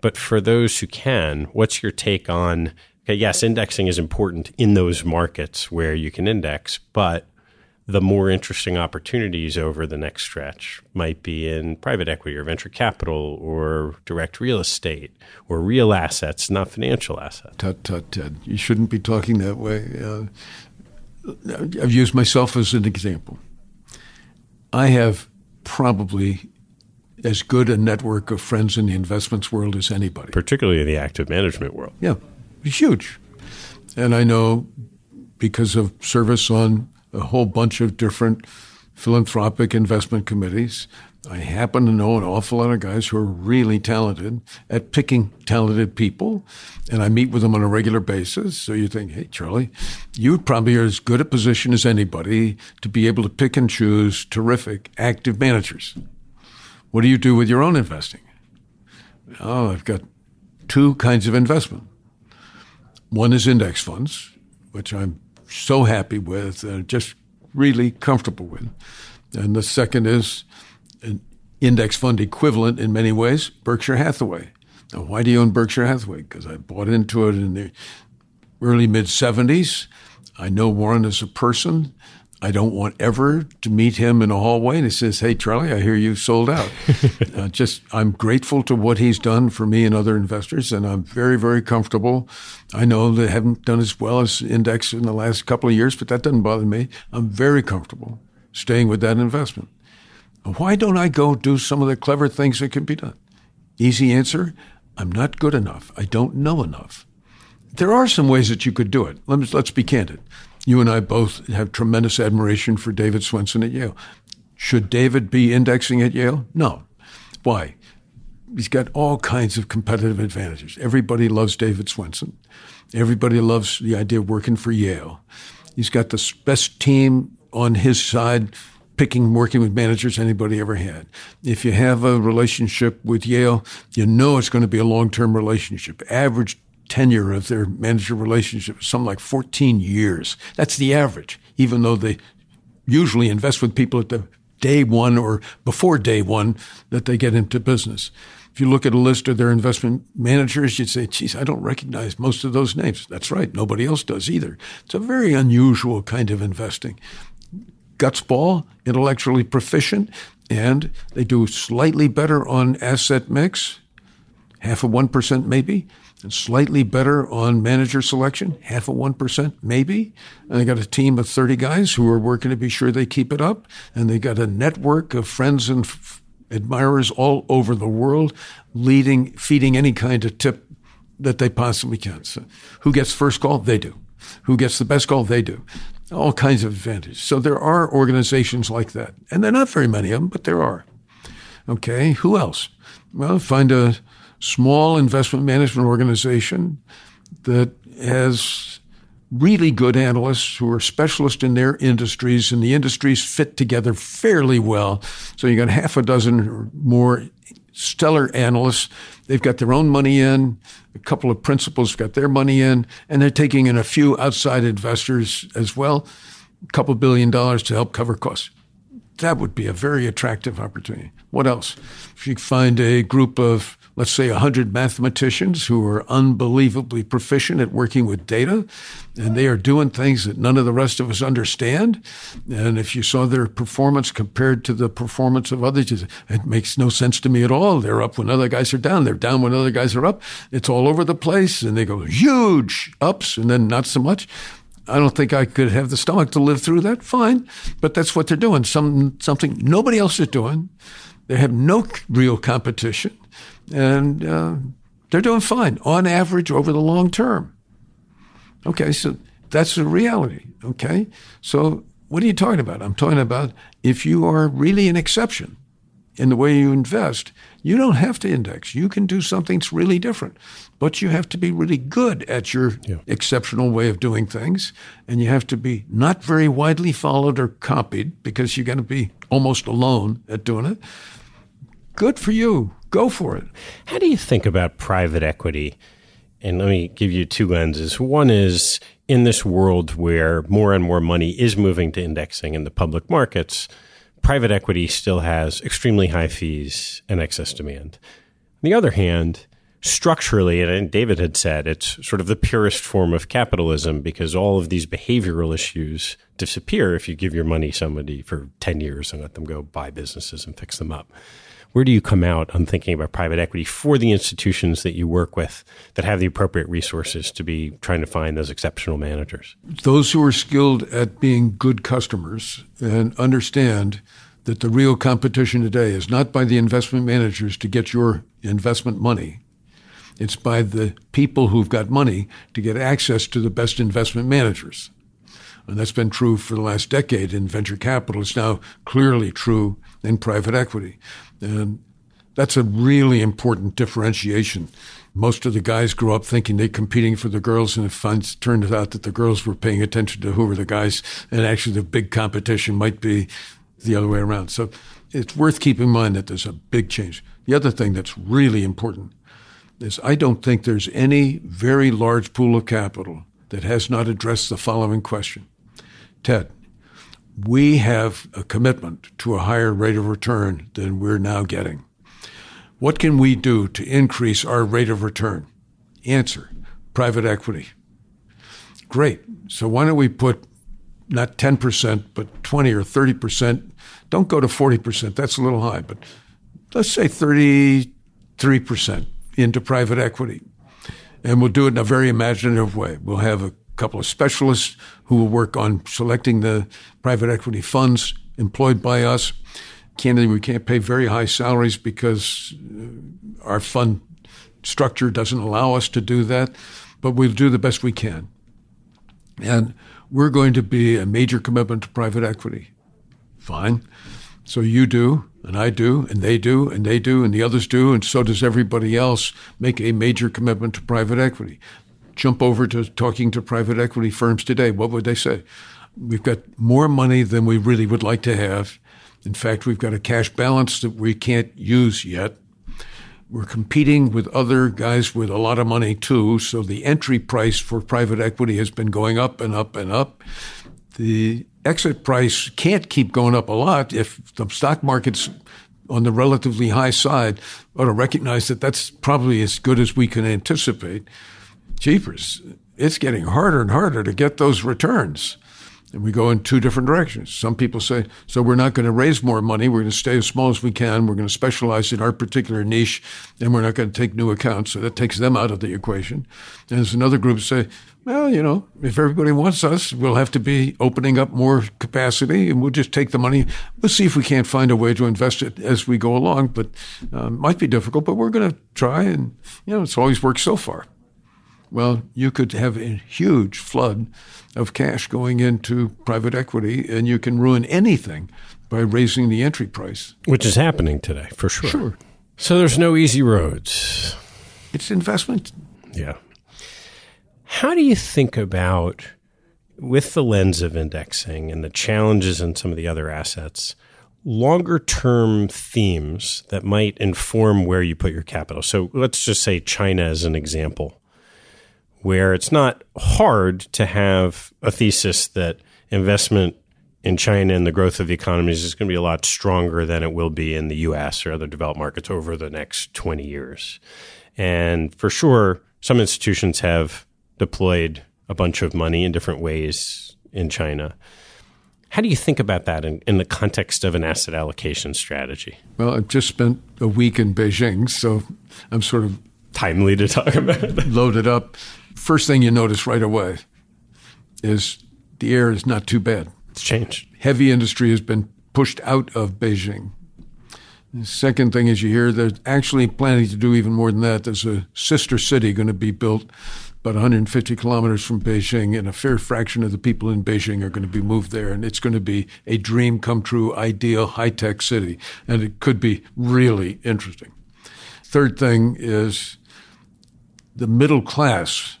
But for those who can, what's your take on? Okay, yes, indexing is important in those markets where you can index, but the more interesting opportunities over the next stretch might be in private equity or venture capital or direct real estate or real assets, not financial assets. Tut, tut, Ted. You shouldn't be talking that way. Uh, I've used myself as an example. I have probably as good a network of friends in the investments world as anybody, particularly in the active management world. Yeah, huge. And I know because of service on a whole bunch of different philanthropic investment committees. I happen to know an awful lot of guys who are really talented at picking talented people, and I meet with them on a regular basis. So you think, hey, Charlie, you probably are as good a position as anybody to be able to pick and choose terrific active managers. What do you do with your own investing? Oh, I've got two kinds of investment. One is index funds, which I'm so happy with, and just really comfortable with. And the second is an index fund equivalent in many ways, Berkshire Hathaway. Now, why do you own Berkshire Hathaway? Because I bought into it in the early mid 70s. I know Warren as a person. I don't want ever to meet him in a hallway and he says, Hey, Charlie, I hear you sold out. uh, just, I'm grateful to what he's done for me and other investors, and I'm very, very comfortable. I know they haven't done as well as Index in the last couple of years, but that doesn't bother me. I'm very comfortable staying with that investment. Why don't I go do some of the clever things that can be done? Easy answer I'm not good enough. I don't know enough. There are some ways that you could do it. Let's, let's be candid. You and I both have tremendous admiration for David Swensen at Yale. Should David be indexing at Yale? No. Why? he's got all kinds of competitive advantages. Everybody loves David Swensen. Everybody loves the idea of working for Yale. He's got the best team on his side picking working with managers anybody ever had. If you have a relationship with Yale, you know it's going to be a long-term relationship. Average tenure of their manager relationship is something like 14 years. That's the average, even though they usually invest with people at the day one or before day one that they get into business. If you look at a list of their investment managers, you'd say, geez, I don't recognize most of those names. That's right. Nobody else does either. It's a very unusual kind of investing. Guts ball, intellectually proficient, and they do slightly better on asset mix, half of 1% maybe, and slightly better on manager selection, half of 1% maybe. And they got a team of 30 guys who are working to be sure they keep it up. And they got a network of friends and f- admirers all over the world, leading, feeding any kind of tip that they possibly can. So who gets first call? They do. Who gets the best call? They do. All kinds of advantages. So there are organizations like that. And there are not very many of them, but there are. Okay. Who else? Well, find a small investment management organization that has really good analysts who are specialists in their industries, and the industries fit together fairly well. So you got half a dozen or more stellar analysts. They've got their own money in. A couple of principals got their money in, and they're taking in a few outside investors as well, a couple billion dollars to help cover costs. That would be a very attractive opportunity. What else? If you find a group of let's say 100 mathematicians who are unbelievably proficient at working with data, and they are doing things that none of the rest of us understand. And if you saw their performance compared to the performance of others, it makes no sense to me at all. They're up when other guys are down. They're down when other guys are up. It's all over the place, and they go huge ups and then not so much. I don't think I could have the stomach to live through that. Fine, but that's what they're doing. Some something nobody else is doing. They have no real competition and uh, they're doing fine on average over the long term. Okay, so that's the reality. Okay, so what are you talking about? I'm talking about if you are really an exception in the way you invest, you don't have to index. You can do something that's really different, but you have to be really good at your yeah. exceptional way of doing things, and you have to be not very widely followed or copied because you're going to be almost alone at doing it. Good for you go for it. How do you think about private equity? And let me give you two lenses. One is in this world where more and more money is moving to indexing in the public markets, private equity still has extremely high fees and excess demand. On the other hand, structurally, and David had said, it's sort of the purest form of capitalism because all of these behavioral issues disappear if you give your money somebody for 10 years and let them go buy businesses and fix them up where do you come out on thinking about private equity for the institutions that you work with that have the appropriate resources to be trying to find those exceptional managers? Those who are skilled at being good customers and understand that the real competition today is not by the investment managers to get your investment money. It's by the people who've got money to get access to the best investment managers. And that's been true for the last decade in venture capital. It's now clearly true in private equity. And that's a really important differentiation. Most of the guys grew up thinking they're competing for the girls, and it finds, turned out that the girls were paying attention to who were the guys, and actually the big competition might be the other way around. So it's worth keeping in mind that there's a big change. The other thing that's really important is I don't think there's any very large pool of capital that has not addressed the following question. Ted, we have a commitment to a higher rate of return than we're now getting. What can we do to increase our rate of return? Answer private equity. Great. So why don't we put not 10%, but 20 or 30%? Don't go to 40%. That's a little high, but let's say 33% into private equity. And we'll do it in a very imaginative way. We'll have a couple of specialists who will work on selecting the private equity funds employed by us. Candidly, we can't pay very high salaries because uh, our fund structure doesn't allow us to do that, but we'll do the best we can. And we're going to be a major commitment to private equity. Fine. So you do, and I do, and they do, and they do, and the others do, and so does everybody else, make a major commitment to private equity. Jump over to talking to private equity firms today. What would they say? We've got more money than we really would like to have. In fact, we've got a cash balance that we can't use yet. We're competing with other guys with a lot of money too. So the entry price for private equity has been going up and up and up. The exit price can't keep going up a lot if the stock market's on the relatively high side. Ought to recognize that that's probably as good as we can anticipate. Jeepers, it's getting harder and harder to get those returns. And we go in two different directions. Some people say, so we're not going to raise more money. We're going to stay as small as we can. We're going to specialize in our particular niche, and we're not going to take new accounts. So that takes them out of the equation. And there's another group say, well, you know, if everybody wants us, we'll have to be opening up more capacity, and we'll just take the money. We'll see if we can't find a way to invest it as we go along. But uh, might be difficult, but we're going to try. And you know, it's always worked so far. Well, you could have a huge flood of cash going into private equity, and you can ruin anything by raising the entry price. Which is happening today, for sure. Sure. So there's no easy roads. It's investment. Yeah. How do you think about, with the lens of indexing and the challenges in some of the other assets, longer term themes that might inform where you put your capital? So let's just say China as an example where it's not hard to have a thesis that investment in China and the growth of the economies is going to be a lot stronger than it will be in the US or other developed markets over the next 20 years. And for sure, some institutions have deployed a bunch of money in different ways in China. How do you think about that in, in the context of an asset allocation strategy? Well, I've just spent a week in Beijing, so I'm sort of timely to talk about it. loaded up first thing you notice right away is the air is not too bad. It's changed. Heavy industry has been pushed out of Beijing. The second thing is you hear they're actually planning to do even more than that. There's a sister city going to be built about 150 kilometers from Beijing, and a fair fraction of the people in Beijing are going to be moved there. And it's going to be a dream come true, ideal high tech city. And it could be really interesting. Third thing is the middle class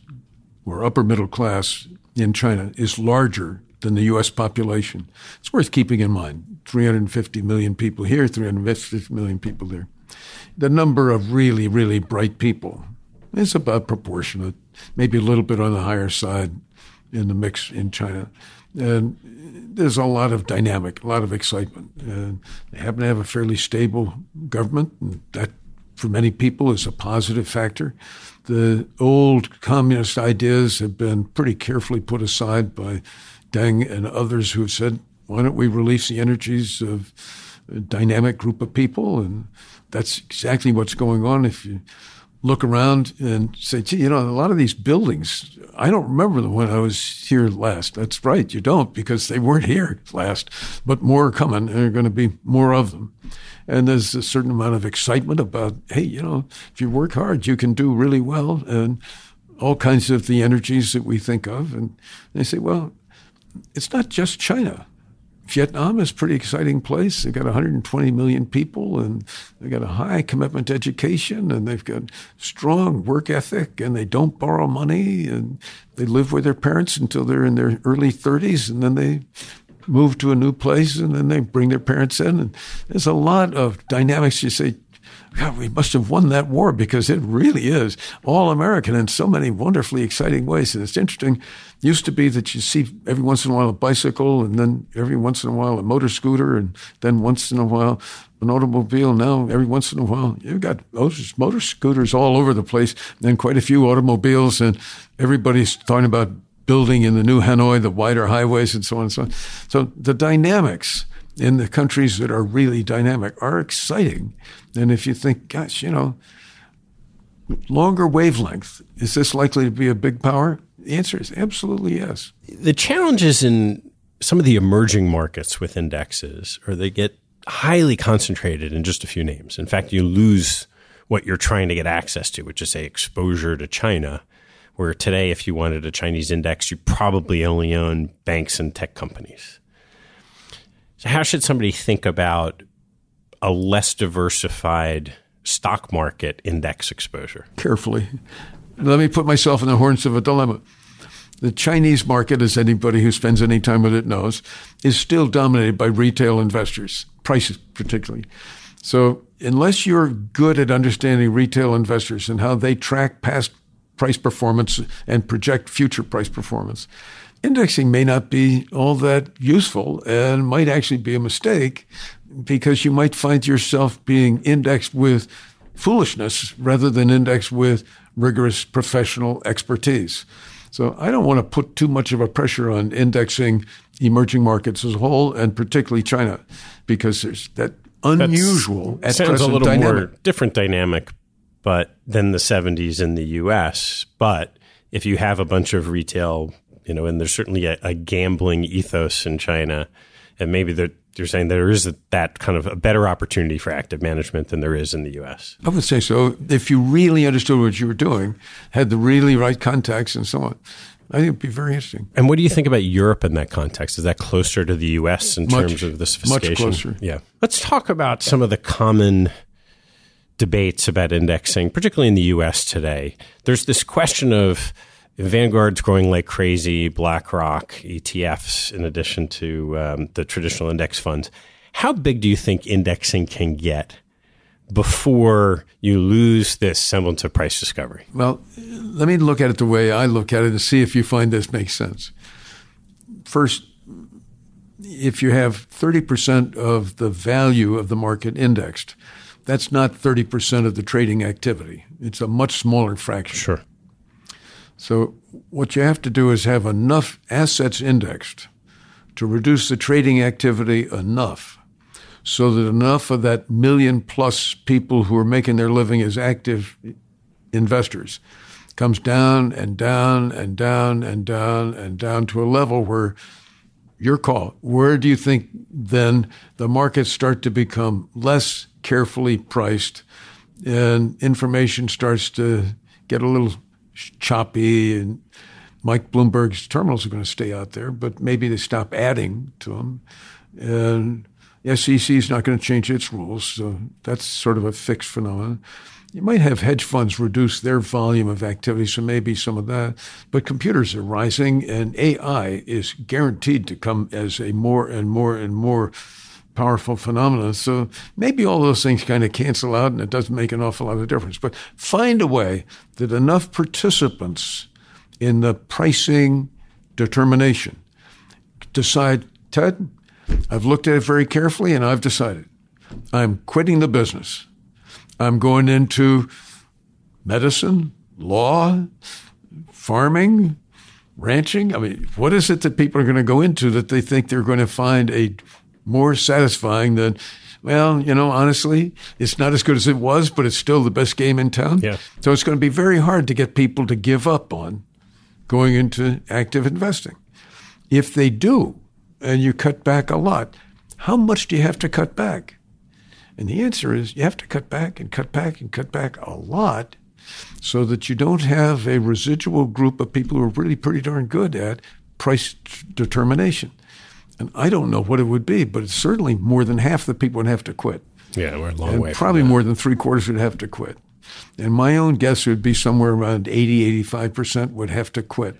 or upper middle class in China is larger than the U.S. population. It's worth keeping in mind. 350 million people here, 350 million people there. The number of really, really bright people is about proportionate, maybe a little bit on the higher side in the mix in China. And there's a lot of dynamic, a lot of excitement. And they happen to have a fairly stable government, and that for many people is a positive factor. The old communist ideas have been pretty carefully put aside by Deng and others who have said, why don't we release the energies of a dynamic group of people? And that's exactly what's going on. If you look around and say, gee, you know, a lot of these buildings, I don't remember them when I was here last. That's right, you don't, because they weren't here last, but more are coming, and there are going to be more of them. And there's a certain amount of excitement about, hey, you know, if you work hard, you can do really well, and all kinds of the energies that we think of. And they say, well, it's not just China. Vietnam is a pretty exciting place. They've got 120 million people and they've got a high commitment to education and they've got strong work ethic and they don't borrow money and they live with their parents until they're in their early 30s and then they move to a new place and then they bring their parents in. And there's a lot of dynamics. You say, God, we must have won that war because it really is all American in so many wonderfully exciting ways. And it's interesting. It used to be that you see every once in a while a bicycle and then every once in a while a motor scooter and then once in a while an automobile. Now, every once in a while, you've got motor scooters all over the place and quite a few automobiles and everybody's talking about building in the new Hanoi, the wider highways and so on and so on. So the dynamics in the countries that are really dynamic are exciting. And if you think, gosh, you know, longer wavelength, is this likely to be a big power? The answer is absolutely yes. The challenges in some of the emerging markets with indexes are they get highly concentrated in just a few names. In fact, you lose what you're trying to get access to, which is say exposure to China where today, if you wanted a Chinese index, you probably only own banks and tech companies. So, how should somebody think about a less diversified stock market index exposure? Carefully. Let me put myself in the horns of a dilemma. The Chinese market, as anybody who spends any time with it knows, is still dominated by retail investors, prices particularly. So, unless you're good at understanding retail investors and how they track past price performance and project future price performance, indexing may not be all that useful and might actually be a mistake because you might find yourself being indexed with foolishness rather than indexed with rigorous professional expertise. So I don't want to put too much of a pressure on indexing emerging markets as a whole, and particularly China, because there's that unusual That's, sounds a little dynamic. more different dynamic, but than the 70s in the U.S. But if you have a bunch of retail, you know, and there's certainly a, a gambling ethos in China, and maybe there you're saying there is that kind of a better opportunity for active management than there is in the U.S. I would say so. If you really understood what you were doing, had the really right contacts and so on, I think it'd be very interesting. And what do you think about Europe in that context? Is that closer to the U.S. in much, terms of the sophistication? Much closer. Yeah. Let's talk about some of the common debates about indexing, particularly in the U.S. today. There's this question of Vanguard's growing like crazy, BlackRock, ETFs, in addition to um, the traditional index funds. How big do you think indexing can get before you lose this semblance of price discovery? Well, let me look at it the way I look at it and see if you find this makes sense. First, if you have 30% of the value of the market indexed, that's not 30% of the trading activity. It's a much smaller fraction. Sure. So what you have to do is have enough assets indexed to reduce the trading activity enough so that enough of that million plus people who are making their living as active investors comes down and down and down and down and down to a level where your call. Where do you think then the markets start to become less carefully priced and information starts to get a little choppy and Mike Bloomberg's terminals are going to stay out there, but maybe they stop adding to them. And the SEC is not going to change its rules, so that's sort of a fixed phenomenon. You might have hedge funds reduce their volume of activity, so maybe some of that. But computers are rising, and AI is guaranteed to come as a more and more and more powerful phenomenon. So maybe all those things kind of cancel out and it doesn't make an awful lot of difference. But find a way that enough participants in the pricing determination decide, Ted, I've looked at it very carefully and I've decided I'm quitting the business. I'm going into medicine, law, farming, ranching. I mean, what is it that people are going to go into that they think they're going to find a more satisfying than, well, you know, honestly, it's not as good as it was, but it's still the best game in town. Yeah. So it's going to be very hard to get people to give up on going into active investing. If they do, and you cut back a lot, how much do you have to cut back? And the answer is you have to cut back and cut back and cut back a lot so that you don't have a residual group of people who are really pretty darn good at price determination. And I don't know what it would be, but it's certainly more than half the people would have to quit. Yeah, we're a long and way. Probably more than three quarters would have to quit. And my own guess would be somewhere around 80, 85% would have to quit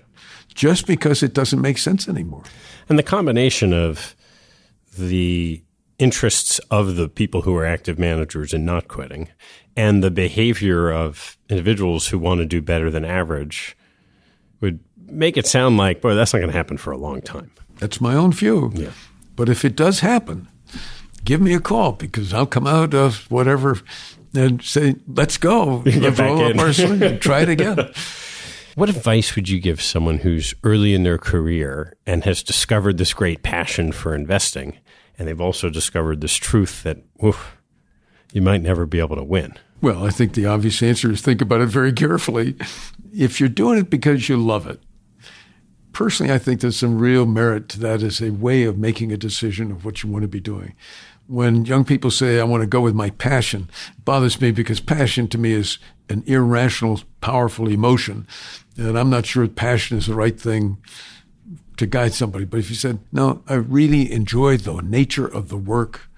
just because it doesn't make sense anymore. And the combination of the interests of the people who are active managers and not quitting and the behavior of individuals who want to do better than average would make it sound like, boy, that's not going to happen for a long time. That's my own view. Yeah. But if it does happen, give me a call because I'll come out of whatever and say, let's go. Get back in. and try it again. What advice would you give someone who's early in their career and has discovered this great passion for investing, and they've also discovered this truth that oof, you might never be able to win? Well, I think the obvious answer is think about it very carefully. If you're doing it because you love it, personally, I think there's some real merit to that as a way of making a decision of what you want to be doing. When young people say, I want to go with my passion, it bothers me because passion to me is an irrational, powerful emotion. And I'm not sure passion is the right thing to guide somebody. But if you said, no, I really enjoy the nature of the work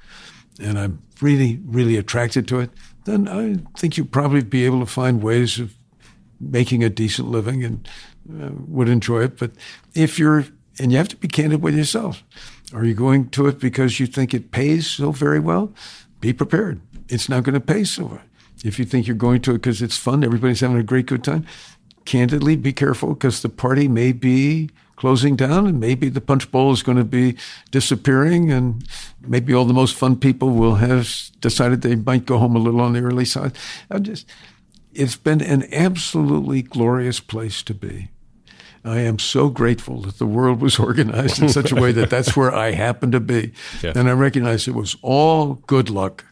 and I'm really, really attracted to it, then I think you'd probably be able to find ways of making a decent living and uh, would enjoy it. But if you're, and you have to be candid with yourself, are you going to it because you think it pays so very well? Be prepared. It's not going to pay so well. If you think you're going to it because it's fun, everybody's having a great good time, candidly be careful because the party may be closing down and maybe the punch bowl is going to be disappearing and maybe all the most fun people will have decided they might go home a little on the early side. I just, it's been an absolutely glorious place to be. I am so grateful that the world was organized in such a way that that's where I happened to be. Yeah. And I recognize it was all good luck.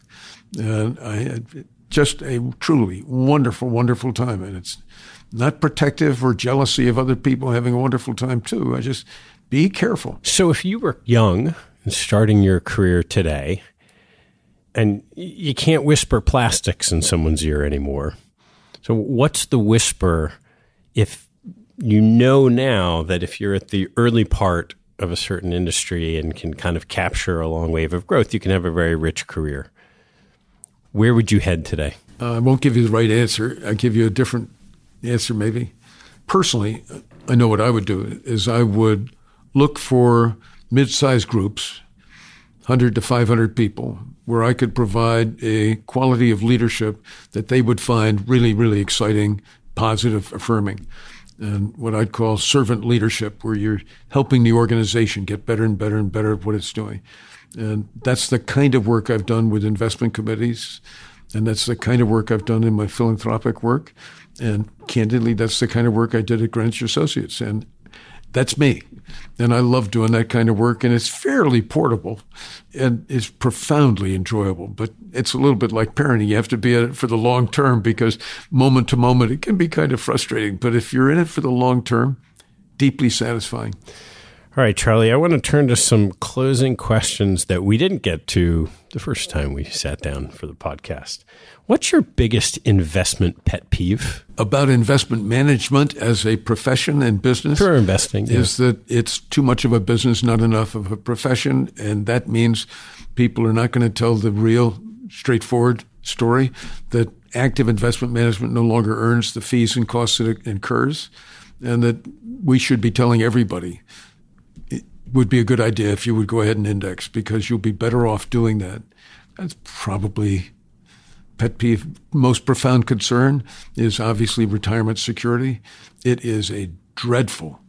And I had just a truly wonderful, wonderful time. And it's not protective or jealousy of other people having a wonderful time too. I just be careful. So if you were young and starting your career today, and you can't whisper plastics in someone's ear anymore. So what's the whisper if you know now that if you're at the early part of a certain industry and can kind of capture a long wave of growth, you can have a very rich career. Where would you head today? Uh, I won't give you the right answer. I'll give you a different answer, maybe. Personally, I know what I would do is I would look for mid-sized groups, 100 to 500 people, where I could provide a quality of leadership that they would find really, really exciting, positive, affirming. And what I'd call servant leadership, where you're helping the organization get better and better and better at what it's doing. And that's the kind of work I've done with investment committees. And that's the kind of work I've done in my philanthropic work. And candidly, that's the kind of work I did at Greenwich Associates. And that's me. And I love doing that kind of work. And it's fairly portable and it's profoundly enjoyable. But it's a little bit like parenting. You have to be at it for the long term because moment to moment, it can be kind of frustrating. But if you're in it for the long term, deeply satisfying. All right, Charlie, I want to turn to some closing questions that we didn't get to the first time we sat down for the podcast. What's your biggest investment pet peeve? About investment management as a profession and business? For investing. Is yeah. that it's too much of a business, not enough of a profession. And that means people are not going to tell the real, straightforward story that active investment management no longer earns the fees and costs that it incurs. And that we should be telling everybody it would be a good idea if you would go ahead and index because you'll be better off doing that. That's probably pet peeve. Most profound concern is obviously retirement security. It is a dreadful,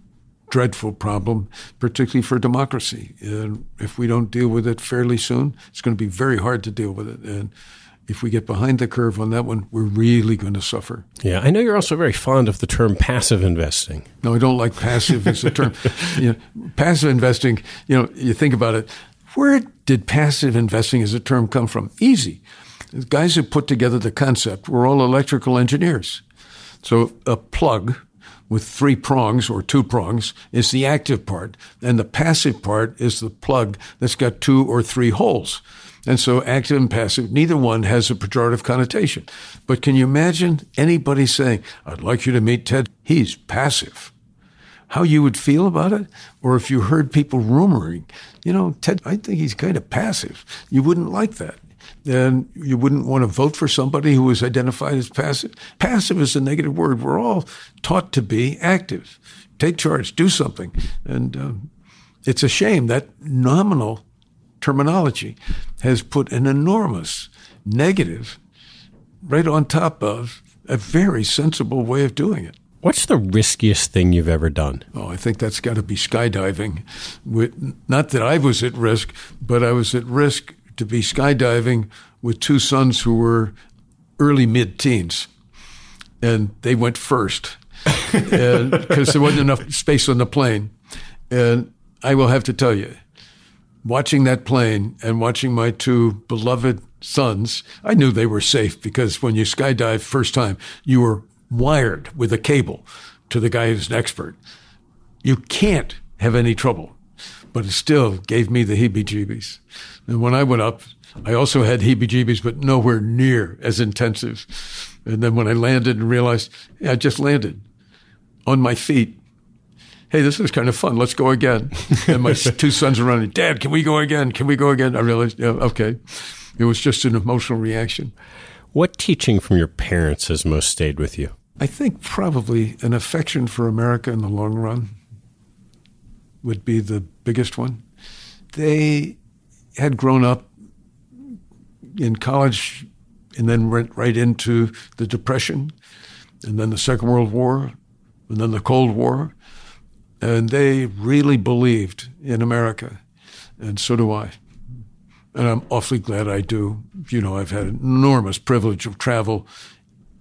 dreadful problem, particularly for democracy. And if we don't deal with it fairly soon, it's going to be very hard to deal with it. And if we get behind the curve on that one, we're really going to suffer. Yeah, I know you're also very fond of the term passive investing. No, I don't like passive as a term. you know, passive investing, you know, you think about it. Where did passive investing as a term come from? Easy. The guys who put together the concept were all electrical engineers. So a plug with three prongs or two prongs is the active part, and the passive part is the plug that's got two or three holes. And so active and passive, neither one has a pejorative connotation. But can you imagine anybody saying, I'd like you to meet Ted? He's passive. How you would feel about it? Or if you heard people rumoring, you know, Ted, I think he's kind of passive. You wouldn't like that. And you wouldn't want to vote for somebody who was identified as passive. Passive is a negative word. We're all taught to be active. Take charge, do something. And um, it's a shame that nominal terminology has put an enormous negative right on top of a very sensible way of doing it. What's the riskiest thing you've ever done? Oh, I think that's got to be skydiving. Not that I was at risk, but I was at risk to be skydiving with two sons who were early mid teens. And they went first because there wasn't enough space on the plane. And I will have to tell you, watching that plane and watching my two beloved sons, I knew they were safe because when you skydive first time, you were wired with a cable to the guy who's an expert. You can't have any trouble, but it still gave me the heebie-jeebies. And when I went up, I also had heebie-jeebies, but nowhere near as intensive. And then when I landed and realized, yeah, I just landed on my feet hey, this is kind of fun. Let's go again. And my two sons are running, Dad, can we go again? Can we go again? I realized, yeah, okay. It was just an emotional reaction. What teaching from your parents has most stayed with you? I think probably an affection for America in the long run would be the biggest one. They had grown up in college and then went right into the Depression and then the Second World War and then the Cold War. And they really believed in America. And so do I. And I'm awfully glad I do. You know, I've had an enormous privilege of travel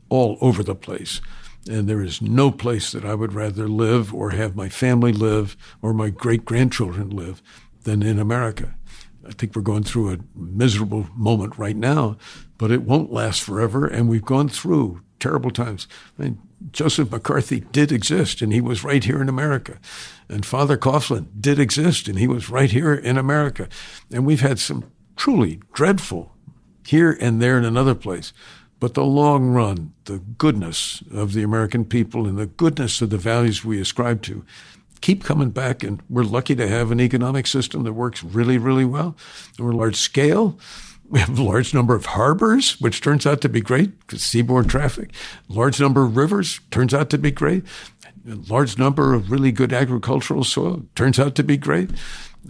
all over the place. And there is no place that I would rather live or have my family live or my great grandchildren live than in America. I think we're going through a miserable moment right now, but it won't last forever. And we've gone through terrible times. I mean, Joseph McCarthy did exist, and he was right here in America. And Father Coughlin did exist, and he was right here in America. And we've had some truly dreadful here and there in another place. But the long run, the goodness of the American people and the goodness of the values we ascribe to keep coming back. And we're lucky to have an economic system that works really, really well. We're large scale. We have a large number of harbors, which turns out to be great because seaborne traffic. Large number of rivers turns out to be great. A large number of really good agricultural soil turns out to be great.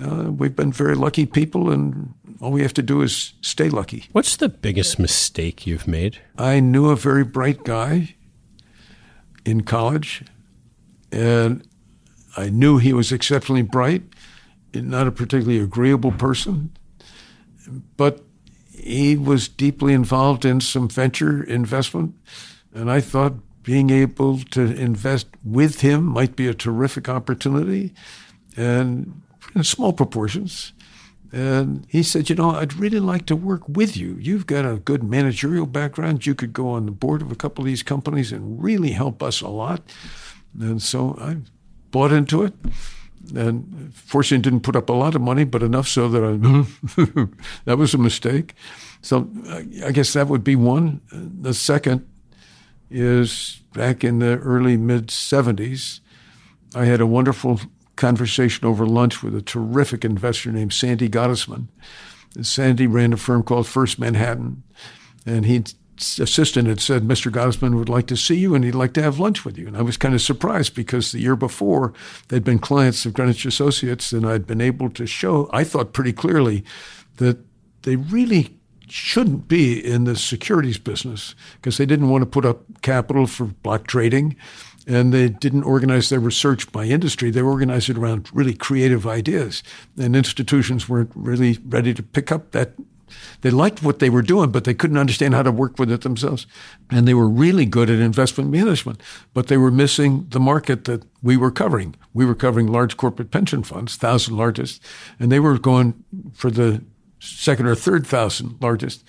Uh, we've been very lucky people, and all we have to do is stay lucky. What's the biggest mistake you've made? I knew a very bright guy in college, and I knew he was exceptionally bright, not a particularly agreeable person, but he was deeply involved in some venture investment, and I thought being able to invest with him might be a terrific opportunity. And in small proportions. And he said, You know, I'd really like to work with you. You've got a good managerial background. You could go on the board of a couple of these companies and really help us a lot. And so I bought into it. And fortunately, didn't put up a lot of money, but enough so that I, that was a mistake. So I guess that would be one. The second is back in the early mid 70s, I had a wonderful conversation over lunch with a terrific investor named Sandy Gottesman. Sandy ran a firm called First Manhattan, and he assistant had said, Mr. Gottesman would like to see you and he'd like to have lunch with you. And I was kind of surprised because the year before they'd been clients of Greenwich Associates and I'd been able to show, I thought pretty clearly, that they really shouldn't be in the securities business because they didn't want to put up capital for block trading and they didn't organize their research by industry. They organized it around really creative ideas. And institutions weren't really ready to pick up that. They liked what they were doing, but they couldn't understand how to work with it themselves. And they were really good at investment management, but they were missing the market that we were covering. We were covering large corporate pension funds, thousand largest, and they were going for the second or third thousand largest.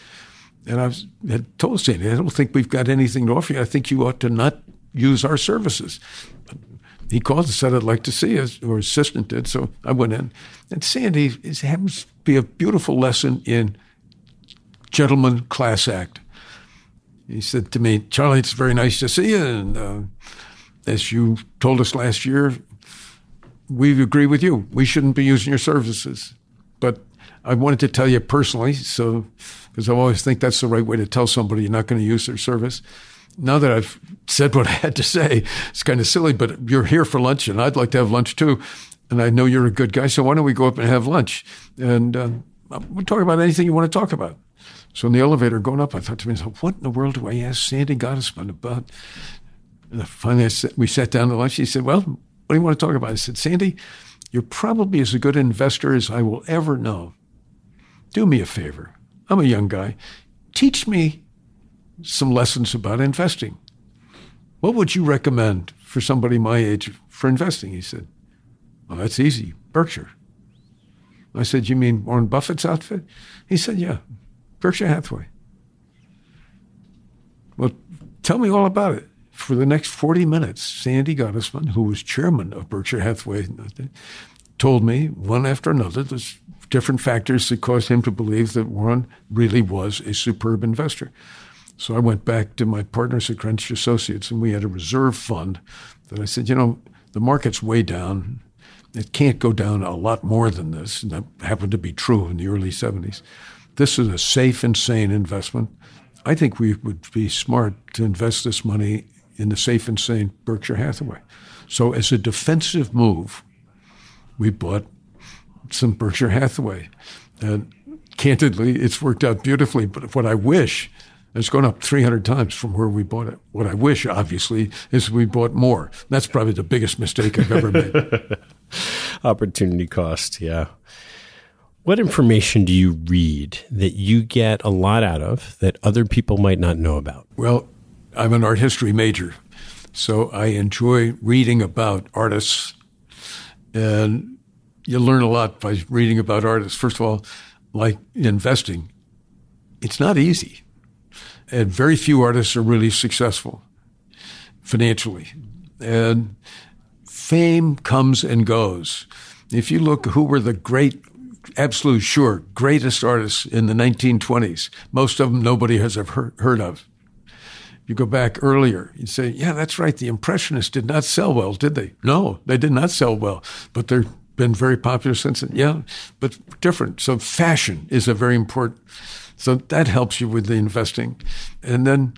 And I was, had told Sandy, I don't think we've got anything to offer you. I think you ought to not use our services. He called and said, I'd like to see us, or his assistant did. So I went in. And Sandy is, happens to be a beautiful lesson in gentleman class act. He said to me, Charlie, it's very nice to see you. And uh, as you told us last year, we agree with you. We shouldn't be using your services. But I wanted to tell you personally, so because I always think that's the right way to tell somebody you're not going to use their service now that I've said what I had to say, it's kind of silly, but you're here for lunch and I'd like to have lunch too. And I know you're a good guy, so why don't we go up and have lunch? And uh, we'll talk about anything you want to talk about. So in the elevator going up, I thought to myself, what in the world do I ask Sandy Gottesman about? And finally, we sat down to lunch. He said, well, what do you want to talk about? I said, Sandy, you're probably as good investor as I will ever know. Do me a favor. I'm a young guy. Teach me some lessons about investing. What would you recommend for somebody my age for investing? He said, Well, that's easy Berkshire. I said, You mean Warren Buffett's outfit? He said, Yeah, Berkshire Hathaway. Well, tell me all about it. For the next 40 minutes, Sandy Gottesman, who was chairman of Berkshire Hathaway, told me one after another there's different factors that caused him to believe that Warren really was a superb investor. So I went back to my partners at Greenwich Associates and we had a reserve fund that I said, you know, the market's way down. It can't go down a lot more than this. And that happened to be true in the early 70s. This is a safe and sane investment. I think we would be smart to invest this money in the safe and sane Berkshire Hathaway. So, as a defensive move, we bought some Berkshire Hathaway. And candidly, it's worked out beautifully. But what I wish it's gone up 300 times from where we bought it. What I wish, obviously, is we bought more. That's probably the biggest mistake I've ever made. Opportunity cost, yeah. What information do you read that you get a lot out of that other people might not know about? Well, I'm an art history major, so I enjoy reading about artists. And you learn a lot by reading about artists. First of all, like investing, it's not easy and very few artists are really successful financially. And fame comes and goes. If you look who were the great, absolute sure, greatest artists in the 1920s, most of them nobody has ever heard of. You go back earlier, you say, yeah, that's right. The Impressionists did not sell well, did they? No, they did not sell well, but they've been very popular since then. Yeah, but different. So fashion is a very important so that helps you with the investing. And then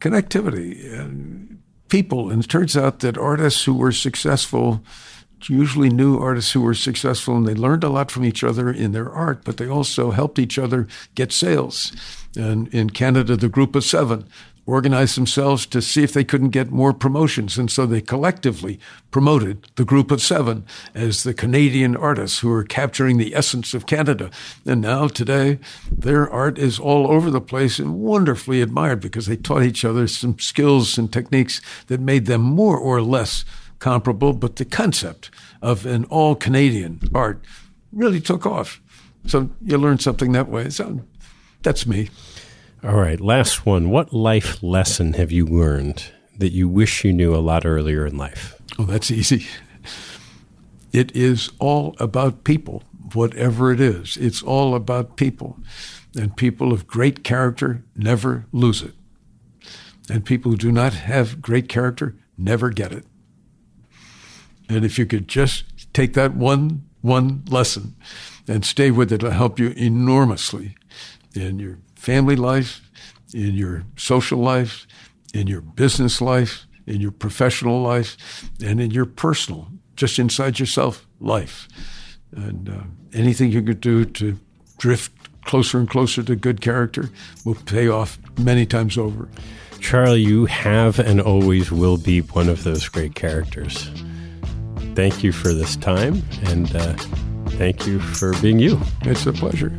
connectivity, and people. And it turns out that artists who were successful usually knew artists who were successful and they learned a lot from each other in their art, but they also helped each other get sales. And in Canada, the group of seven organized themselves to see if they couldn't get more promotions. And so they collectively promoted the group of seven as the Canadian artists who are capturing the essence of Canada. And now, today, their art is all over the place and wonderfully admired because they taught each other some skills and techniques that made them more or less comparable. But the concept of an all Canadian art really took off. So you learn something that way. So that's me. All right, last one. What life lesson have you learned that you wish you knew a lot earlier in life? Oh, that's easy. It is all about people, whatever it is. It's all about people. And people of great character never lose it. And people who do not have great character never get it. And if you could just take that one one lesson and stay with it, it'll help you enormously in your family life, in your social life, in your business life, in your professional life, and in your personal, just inside yourself life. And uh, anything you could do to drift closer and closer to good character will pay off many times over. Charlie, you have and always will be one of those great characters. Thank you for this time, and uh, thank you for being you. It's a pleasure.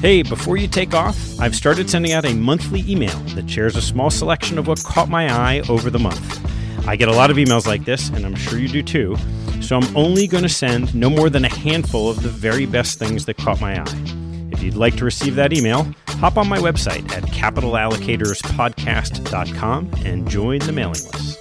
Hey, before you take off, I've started sending out a monthly email that shares a small selection of what caught my eye over the month. I get a lot of emails like this, and I'm sure you do too, so I'm only going to send no more than a handful of the very best things that caught my eye. If you'd like to receive that email, hop on my website at capitalallocatorspodcast.com and join the mailing list.